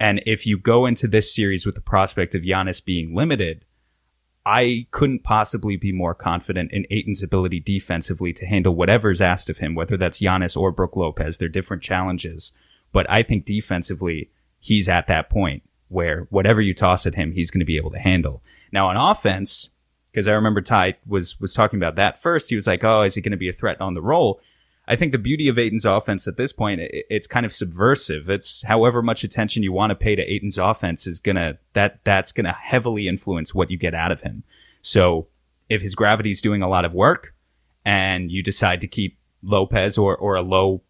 And if you go into this series with the prospect of Giannis being limited, I couldn't possibly be more confident in Ayton's ability defensively to handle whatever's asked of him, whether that's Giannis or Brook Lopez. They're different challenges. But I think defensively, he's at that point where whatever you toss at him, he's going to be able to handle. Now on offense, because I remember Ti was, was talking about that first. He was like, Oh, is he going to be a threat on the roll? I think the beauty of Ayton's offense at this point, i- it's kind of subversive. It's however much attention you want to pay to Ayton's offense is gonna, that, that's gonna heavily influence what you get out of him. So if his gravity's doing a lot of work and you decide to keep Lopez or, or a low,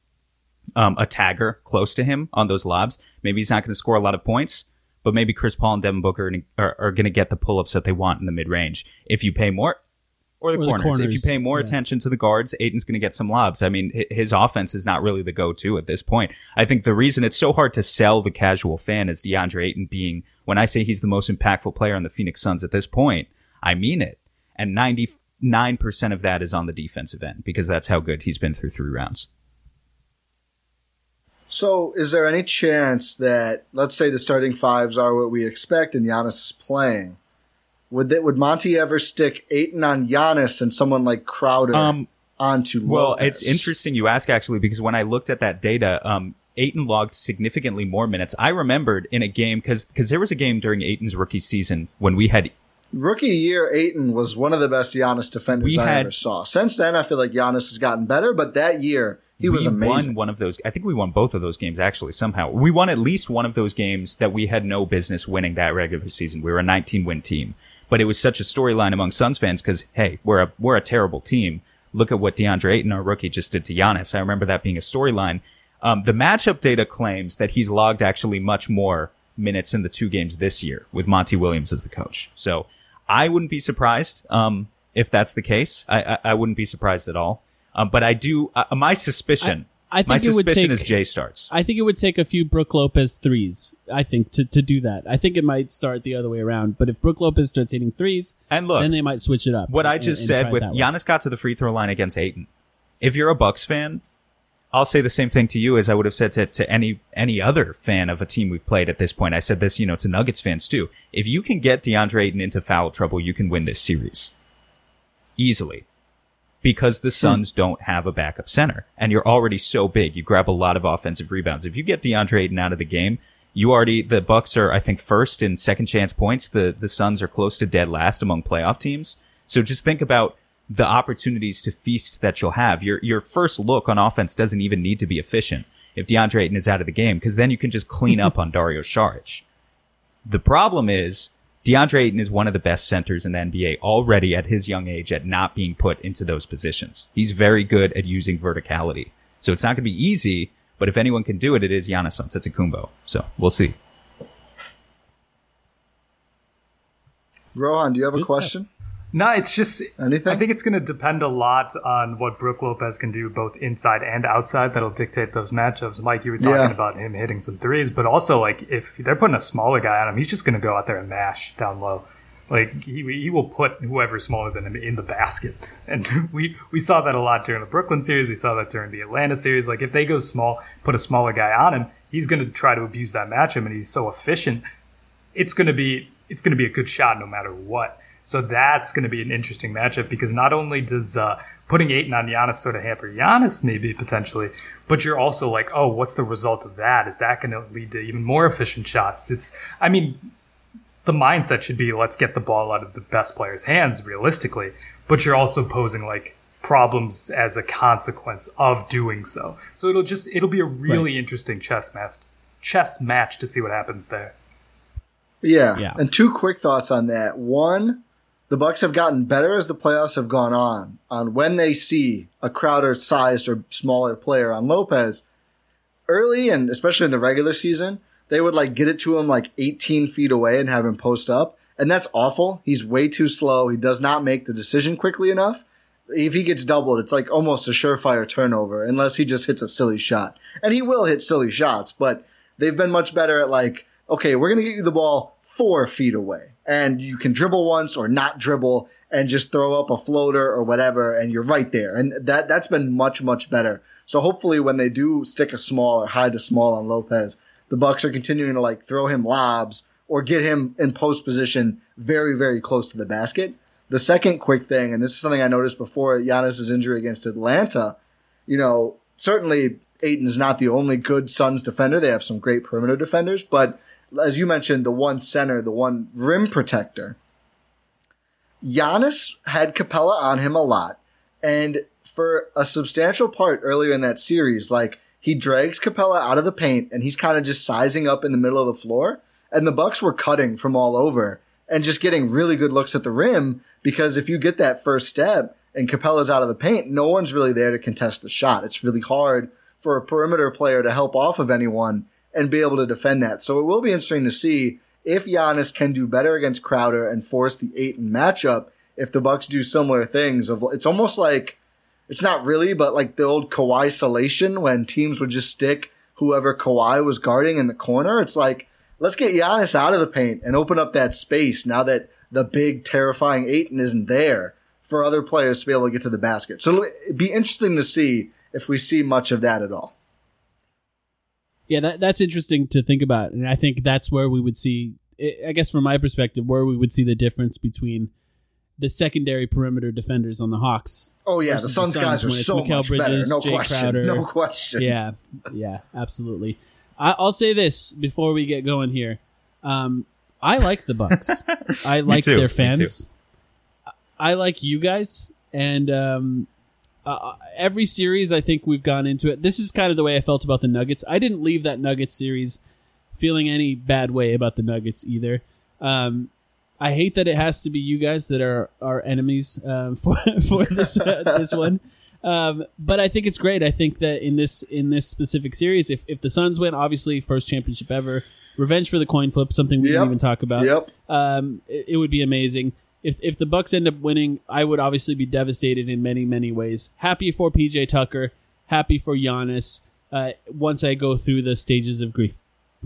um, a tagger close to him on those lobs, maybe he's not going to score a lot of points, but maybe Chris Paul and Devin Booker are, are, are going to get the pull-ups that they want in the mid-range. If you pay more, or the, Or the corners. If you pay more yeah. attention to the guards, Ayton's going to get some lobs. I mean, his offense is not really the go-to at this point. I think the reason it's so hard to sell the casual fan is DeAndre Ayton being, when I say he's the most impactful player on the Phoenix Suns at this point, I mean it. And 99% of that is on the defensive end because that's how good he's been through three rounds. So, is there any chance that, let's say, the starting fives are what we expect and Giannis is playing? Would that would Monty ever stick Ayton on Giannis and someone like Crowder Um, onto Well, Lopez? it's interesting you ask actually because when I looked at that data, um, Ayton logged significantly more minutes. I remembered in a game because because there was a game during Ayton's rookie season when we had Rookie year, Ayton was one of the best Giannis defenders I ever saw. Since then, I feel like Giannis has gotten better, but that year he was amazing. won one of those. I think we won both of those games actually somehow. We won at least one of those games that we had no business winning that regular season. We were a 19 win team, but it was such a storyline among Suns fans because hey, we're a we're a terrible team. Look at what DeAndre Ayton, our rookie, just did to Giannis. I remember that being a storyline. Um, the matchup data claims that he's logged actually much more minutes in the two games this year with Monty Williams as the coach. So I wouldn't be surprised um, if that's the case. I, I, I wouldn't be surprised at all. Um, but I do. Uh, my suspicion. I think my it would suspicion take- is Jae starts. I think it would take a few Brook Lopez threes. I think to, to do that. I think it might start the other way around. But if Brook Lopez starts hitting threes, And look, then they might switch it up. what I just and try said with. Giannis got to the free throw line against Ayton. If you're a Bucks fan, I'll say the same thing to you as I would have said to, to any any other fan of a team we've played at this point. I said this, you know, to Nuggets fans too. If you can get DeAndre Ayton into foul trouble, you can win this series easily because the hmm. Suns don't have a backup center, and you're already so big. You grab a lot of offensive rebounds. If you get DeAndre Ayton out of the game, you already the Bucks are I think first in second chance points. The the Suns are close to dead last among playoff teams. So just think about the opportunities to feast that you'll have. Your your first look on offense doesn't even need to be efficient if DeAndre Ayton is out of the game because then you can just clean up on Dario Saric. The problem is DeAndre Ayton is one of the best centers in the NBA already at his young age at not being put into those positions. He's very good at using verticality. So it's not going to be easy, but if anyone can do it, it is Giannis Antetokounmpo. So we'll see. Rohan, do you have a Good stuff. question? No, it's just Anything? I think it's going to depend a lot on what Brook Lopez can do, both inside and outside. That'll dictate those matchups. Mike, you were talking Yeah. about him hitting some threes, but also like if they're putting a smaller guy on him, he's just going to go out there and mash down low. Like he, he will put whoever's smaller than him in the basket, and we we saw that a lot during the Brooklyn series. We saw that during the Atlanta series. Like if they go small, put a smaller guy on him, he's going to try to abuse that matchup, and he's so efficient it's going to be it's going to be a good shot no matter what. So that's going to be an interesting matchup because not only does uh, putting Ayton on Giannis sort of hamper Giannis maybe potentially, but you're also like, oh, what's the result of that? Is that going to lead to even more efficient shots? It's, I mean, the mindset should be let's get the ball out of the best player's hands realistically, but you're also posing like problems as a consequence of doing so. So it'll just it'll be a really interesting chess match chess match to see what happens there. Yeah. Yeah. And two quick thoughts on that. One, the Bucks have gotten better as the playoffs have gone on on when they see a Crowder sized or smaller player on Lopez early and especially in the regular season, they would like get it to him like 18 feet away and have him post up. And that's awful. He's way too slow. He does not make the decision quickly enough. If he gets doubled, it's like almost a surefire turnover unless he just hits a silly shot. And he will hit silly shots, but they've been much better at like, okay, we're going to get you the ball four feet away and you can dribble once or not dribble and just throw up a floater or whatever. And you're right there. And that, that's been much, much better. So hopefully when they do stick a small or hide a small on Lopez, the Bucks are continuing to like throw him lobs or get him in post position very, very close to the basket. The second quick thing, and this is something I noticed before Giannis's injury against Atlanta, you know, certainly Ayton's not the only good Suns defender. They have some great perimeter defenders, but as you mentioned, the one center, the one rim protector, Giannis had Capela on him a lot. And for a substantial part earlier in that series, like he drags Capela out of the paint and he's kind of just sizing up in the middle of the floor. And the Bucks were cutting from all over and just getting really good looks at the rim because if you get that first step and Capela's out of the paint, no one's really there to contest the shot. It's really hard for a perimeter player to help off of anyone and be able to defend that. So it will be interesting to see if Giannis can do better against Crowder and force the Ayton matchup. If the Bucks do similar things, of it's almost like it's not really, but like the old Kawhi isolation when teams would just stick whoever Kawhi was guarding in the corner. It's like let's get Giannis out of the paint and open up that space now that the big terrifying Ayton isn't there for other players to be able to get to the basket. So it'd be interesting to see if we see much of that at all. Yeah, that, that's interesting to think about, and I think that's where we would see. I guess from my perspective, where we would see the difference between the secondary perimeter defenders on the Hawks. Oh yeah, the versus Suns guys are when it's so Mikal much better. No Jae question. Crowder. No question. Yeah, yeah, absolutely. I, I'll say this before we get going here. Um, I like the Bucks. I like their fans. I like you guys, and um, uh, every series I think we've gone into it. This is kind of the way I felt about the Nuggets. I didn't leave that Nuggets series feeling any bad way about the Nuggets either. Um, I hate that it has to be you guys that are our enemies um, for for this uh, this one. Um, but I think it's great. I think that in this in this specific series, if, if the Suns win, obviously first championship ever, revenge for the coin flip, something we Yep. didn't even talk about. Yep. Um, it, it would be amazing if if the Bucks end up winning. I would obviously be devastated in many many ways. Happy for PJ Tucker. Happy for Giannis. Uh, once I go through the stages of grief,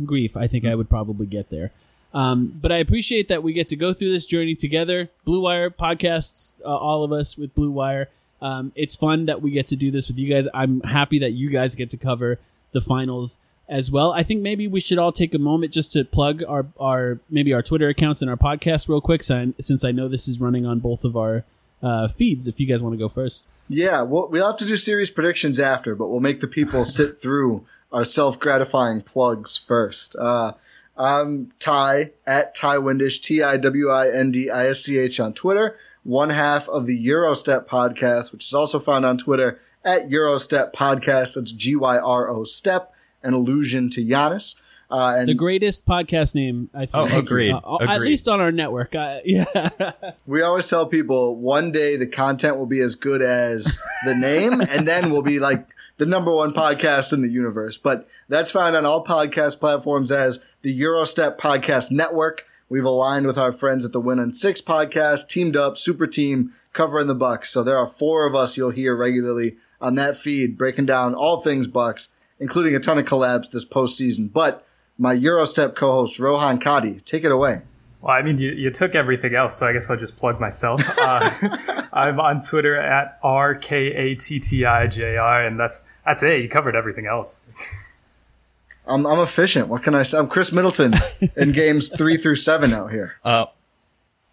grief, I think I would probably get there. Um, but I appreciate that we get to go through this journey together. Blue Wire podcasts, uh, all of us with Blue Wire. Um, it's fun that we get to do this with you guys. I'm happy that you guys get to cover the finals as well. I think maybe we should all take a moment just to plug our, our maybe our Twitter accounts and our podcast real quick, since I know this is running on both of our uh, feeds. If you guys want to go first. Yeah, we'll, we'll have to do series predictions after, but we'll make the people sit through our self gratifying plugs first. Uh, I'm Ti at Ti Windisch, T I W I N D I S C H on Twitter, one half of the Gyro Step podcast, which is also found on Twitter at Gyro Step Podcast. That's G Y R O Step, an allusion to Giannis. Uh, and The greatest podcast name, I think. Oh, agreed. Uh, At least on our network. Uh, yeah. We always tell people one day the content will be as good as the name, and then we'll be like the number one podcast in the universe. But that's found on all podcast platforms as the Gyro Step Podcast Network. We've aligned with our friends at the Win in Six podcast, teamed up, super team, covering the Bucks. So there are four of us you'll hear regularly on that feed, breaking down all things Bucks, including a ton of collabs this postseason. But my Gyro Step co-host Rohan Katti, take it away. Well, I mean, you, you took everything else, so I guess I'll just plug myself. Uh, I'm on Twitter at r k a t t i j r, and that's that's it. You covered everything else. I'm, I'm efficient. What can I say? I'm Khris Middleton in games three through seven out here. Uh,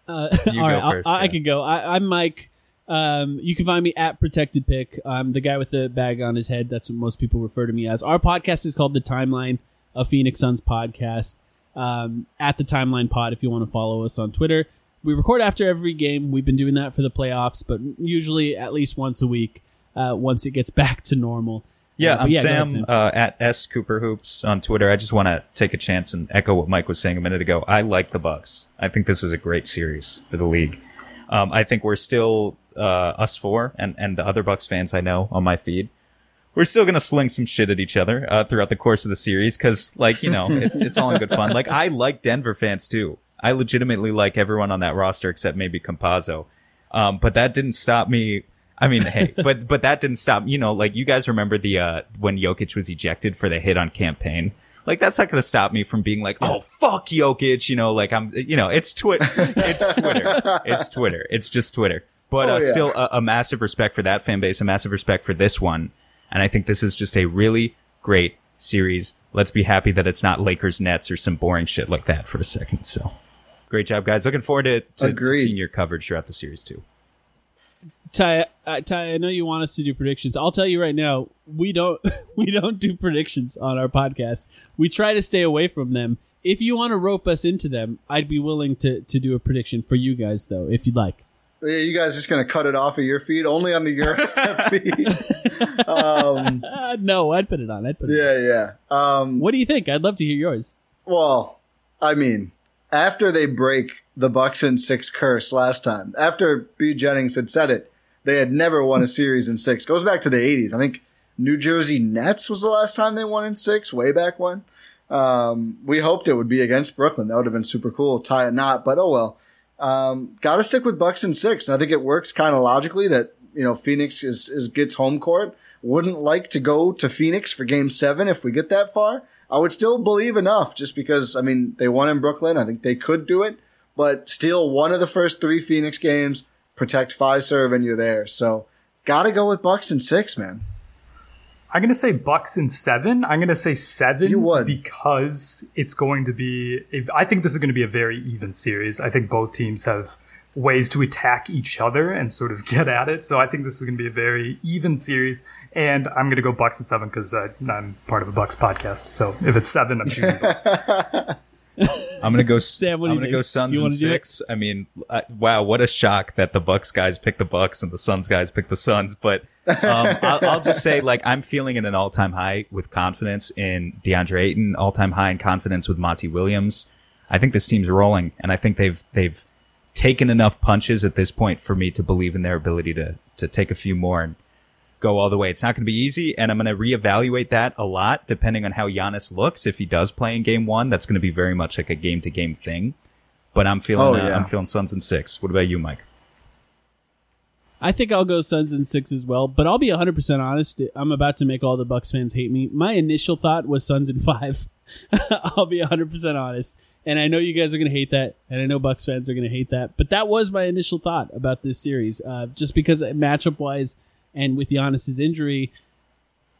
you All go right, I'll- first. I, I can go. I, I'm Mike. Um, you can find me at Protected Pick. I'm the guy with the bag on his head. That's what most people refer to me as. Our podcast is called The Timeline, a Phoenix Suns podcast. Um, at the Timeline Pod, if you want to follow us on Twitter. We record after every game. We've been doing that for the playoffs, but usually at least once a week. Uh, once it gets back to normal. Yeah, Uh, I'm go ahead, Sam, Uh, at S Cooper Hoops on Twitter. I just want to take a chance and echo what Mike was saying a minute ago. I like the Bucks. I think this is a great series for the league. Um, I think we're still uh, us four and and the other Bucks fans I know on my feed. We're still gonna sling some shit at each other uh, throughout the course of the series because, like, you know, it's it's all in good fun. Like, I like Denver fans too. I legitimately like everyone on that roster except maybe Campazzo. Um, but that didn't stop me. I mean, hey, but but that didn't stop. You know, like you guys remember the uh when Jokic was ejected for the hit on Cam Payne. Like that's not going to stop me from being like, oh fuck Jokic. You know, like I'm. You know, it's Twitter. it's Twitter. It's Twitter. It's just Twitter. But Oh, uh, yeah. still, a, a massive respect for that fan base. A massive respect for this one. And I think this is just a really great series. Let's be happy that it's not Lakers Nets or some boring shit like that for a second. So, great job, guys. Looking forward to, to, to seeing your coverage throughout the series too. Ti, uh, Ti, I know you want us to do predictions. I'll tell you right now, we don't we don't do predictions on our podcast. We try to stay away from them. If you want to rope us into them, I'd be willing to to do a prediction for you guys though, if you'd like. Yeah, you guys are just gonna cut it off of your feed, only on the Gyro Step feed. um, no, I'd put it on. I'd put it. On. yeah, yeah. Um, What do you think? I'd love to hear yours. well, I mean, after they break the Bucks in six curse last time, after B Jennings had said it, they had never won a series in six. Goes back to the '80s. I think New Jersey Nets was the last time they won in six, way back when. Um, we hoped it would be against Brooklyn. That would have been super cool. Tie it not, but oh well. Um, got to stick with Bucks in six. And I think it works kind of logically that you know Phoenix is, is gets home court. Wouldn't like to go to Phoenix for Game Seven if we get that far. I would still believe enough, just because I mean they won in Brooklyn. I think they could do it, but still one of the first three Phoenix games. Protect Fiserv and you're there. So got to go with Bucks and six, man. I'm gonna say Bucks and seven. I'm gonna say seven You would. because it's going to be. I think this is going to be a very even series. I think both teams have ways to attack each other and sort of get at it. So I think this is going to be a very even series. And I'm going to go Bucks and seven because uh, I'm part of a Bucks podcast. So if it's seven, I'm choosing Bucks. I'm gonna go. Sam, what I'm gonna think? go Suns Do you in wanna do it? six. I mean, uh, wow, what a shock that the Bucks guys pick the Bucks and the Suns guys pick the Suns. But um, I'll, I'll just say, like, I'm feeling at an all time high with confidence in DeAndre Ayton. All time high in confidence with Monty Williams. I think this team's rolling, and I think they've they've taken enough punches at this point for me to believe in their ability to to take a few more and go all the way. It's not going to be easy, and I'm going to reevaluate that a lot depending on how Giannis looks. If he does play in game one, that's going to be very much like a game to game thing. But I'm feeling, Oh, uh, yeah. I'm feeling Suns and six. What about you, Mike? I think I'll go Suns in six as well, but I'll be 100% honest. I'm about to make all the Bucks fans hate me. My initial thought was Suns in five. I'll be 100% honest. And I know you guys are going to hate that, and I know Bucks fans are going to hate that, but that was my initial thought about this series. Uh, just because matchup wise and with Giannis's injury,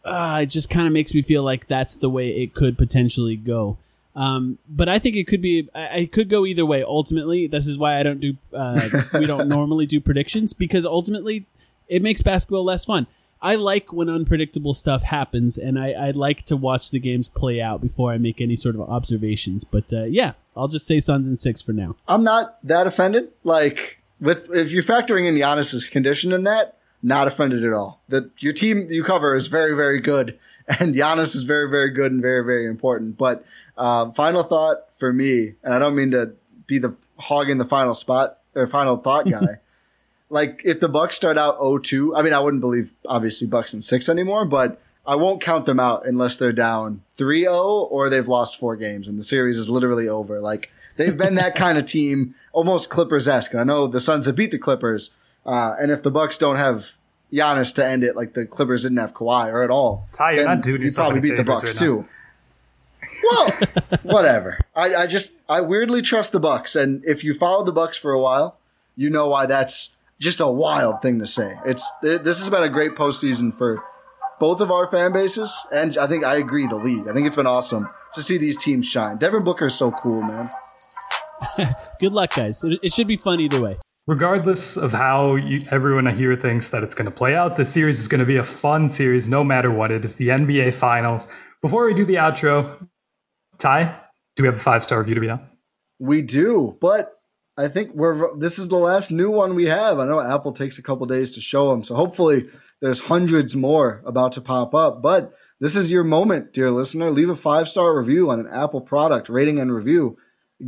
uh, it just kind of makes me feel like that's the way it could potentially go. Um, but I think it could be, I, I could go either way. Ultimately, this is why I don't do, uh, we don't normally do predictions because ultimately it makes basketball less fun. I like when unpredictable stuff happens, and I, I like to watch the games play out before I make any sort of observations. But uh, yeah, I'll just say Suns and six for now. I'm not that offended. Like with if you're factoring in Giannis's condition in that, not offended at all. That your team you cover is very very good, and Giannis is very very good and very very important. But um, final thought for me, and I don't mean to be the hog in the final spot or final thought guy. like if the Bucks start out 0-2, I mean I wouldn't believe obviously Bucks in six anymore, but I won't count them out unless they're down 3-0 or they've lost four games and the series is literally over. Like they've been that kind of team, almost Clippers esque. I know the Suns have beat the Clippers, uh, and if the Bucks don't have Giannis to end it, like the Clippers didn't have Kawhi or at all, Ti, you're not doing you probably beat the Bucks right too. Well, whatever. I, I just I weirdly trust the Bucks, and if you follow the Bucks for a while, you know why that's just a wild thing to say. It's this has been a great postseason for both of our fan bases, and I think I agree the league. I think it's been awesome to see these teams shine. Devin Booker is so cool, man. Good luck, guys. It, it should be fun either way. Regardless of how you, everyone here thinks that it's going to play out, this series is going to be a fun series no matter what. It is the NBA Finals. Before we do the outro, Ti, do we have a five star review to be on? We do, but I think we're this is the last new one we have. I know Apple takes a couple days to show them, so hopefully there's hundreds more about to pop up. But this is your moment, dear listener. Leave a five star review on an Apple product, rating and review.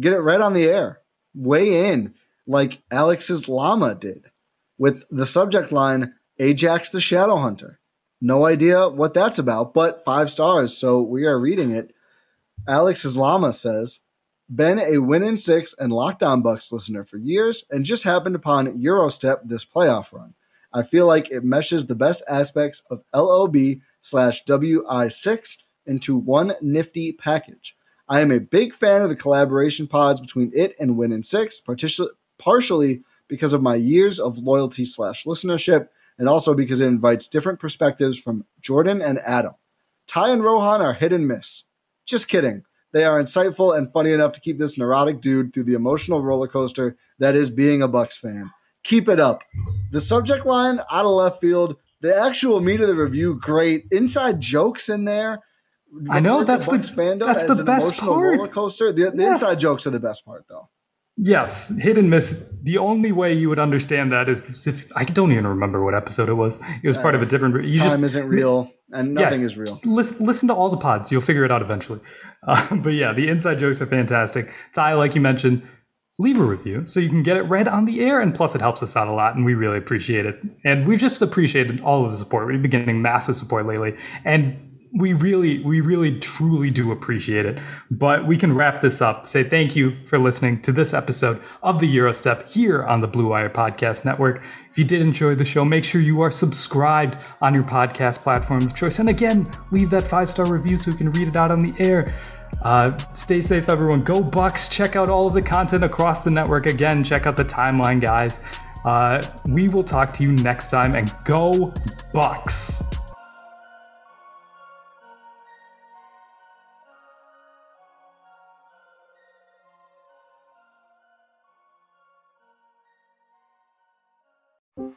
Get it right on the air. Weigh in like Alex's llama did with the subject line Ajax the Shadow Hunter. No idea what that's about, but five stars, so we are reading it. Alex's llama says, been a win in six and lockdown bucks listener for years and just happened upon gyro step this playoff run i feel like it meshes the best aspects of lob slash wi6 into one nifty package i am a big fan of the collaboration pods between it and win in six partially because of my years of loyalty slash listenership and also because it invites different perspectives from jordan and adam ti and rohan are hit and miss just kidding they are insightful and funny enough to keep this neurotic dude through the emotional roller coaster that is being a Bucks fan. Keep it up. The subject line out of left field, the actual meat of the review, great. Inside jokes in there. I know, that's the- fandom that's the best part. roller coaster. The, the Yes. inside jokes are the best part, though. Yes, hit and miss. The only way you would understand that is if I don't even remember what episode it was. It was part of a different. You Time just isn't real, and Yeah. nothing is real. listen, listen to all the pods. You'll figure it out eventually. Uh, but yeah, the inside jokes are fantastic. Ti, like you mentioned, leave a review so you can get it read on the air. And plus, it helps us out a lot, and we really appreciate it. And we've just appreciated all of the support. We've been getting massive support lately, and we really, we really, truly do appreciate it. But we can wrap this up. Say thank you for listening to this episode of the Gyro Step here on the Blue Wire Podcast Network. If you did enjoy the show, make sure you are subscribed on your podcast platform of choice. And again, leave that five star review so we can read it out on the air. Uh, stay safe, everyone. Go Bucks. Check out all of the content across the network. Again, check out the timeline, guys. Uh, we will talk to you next time, and go Bucks.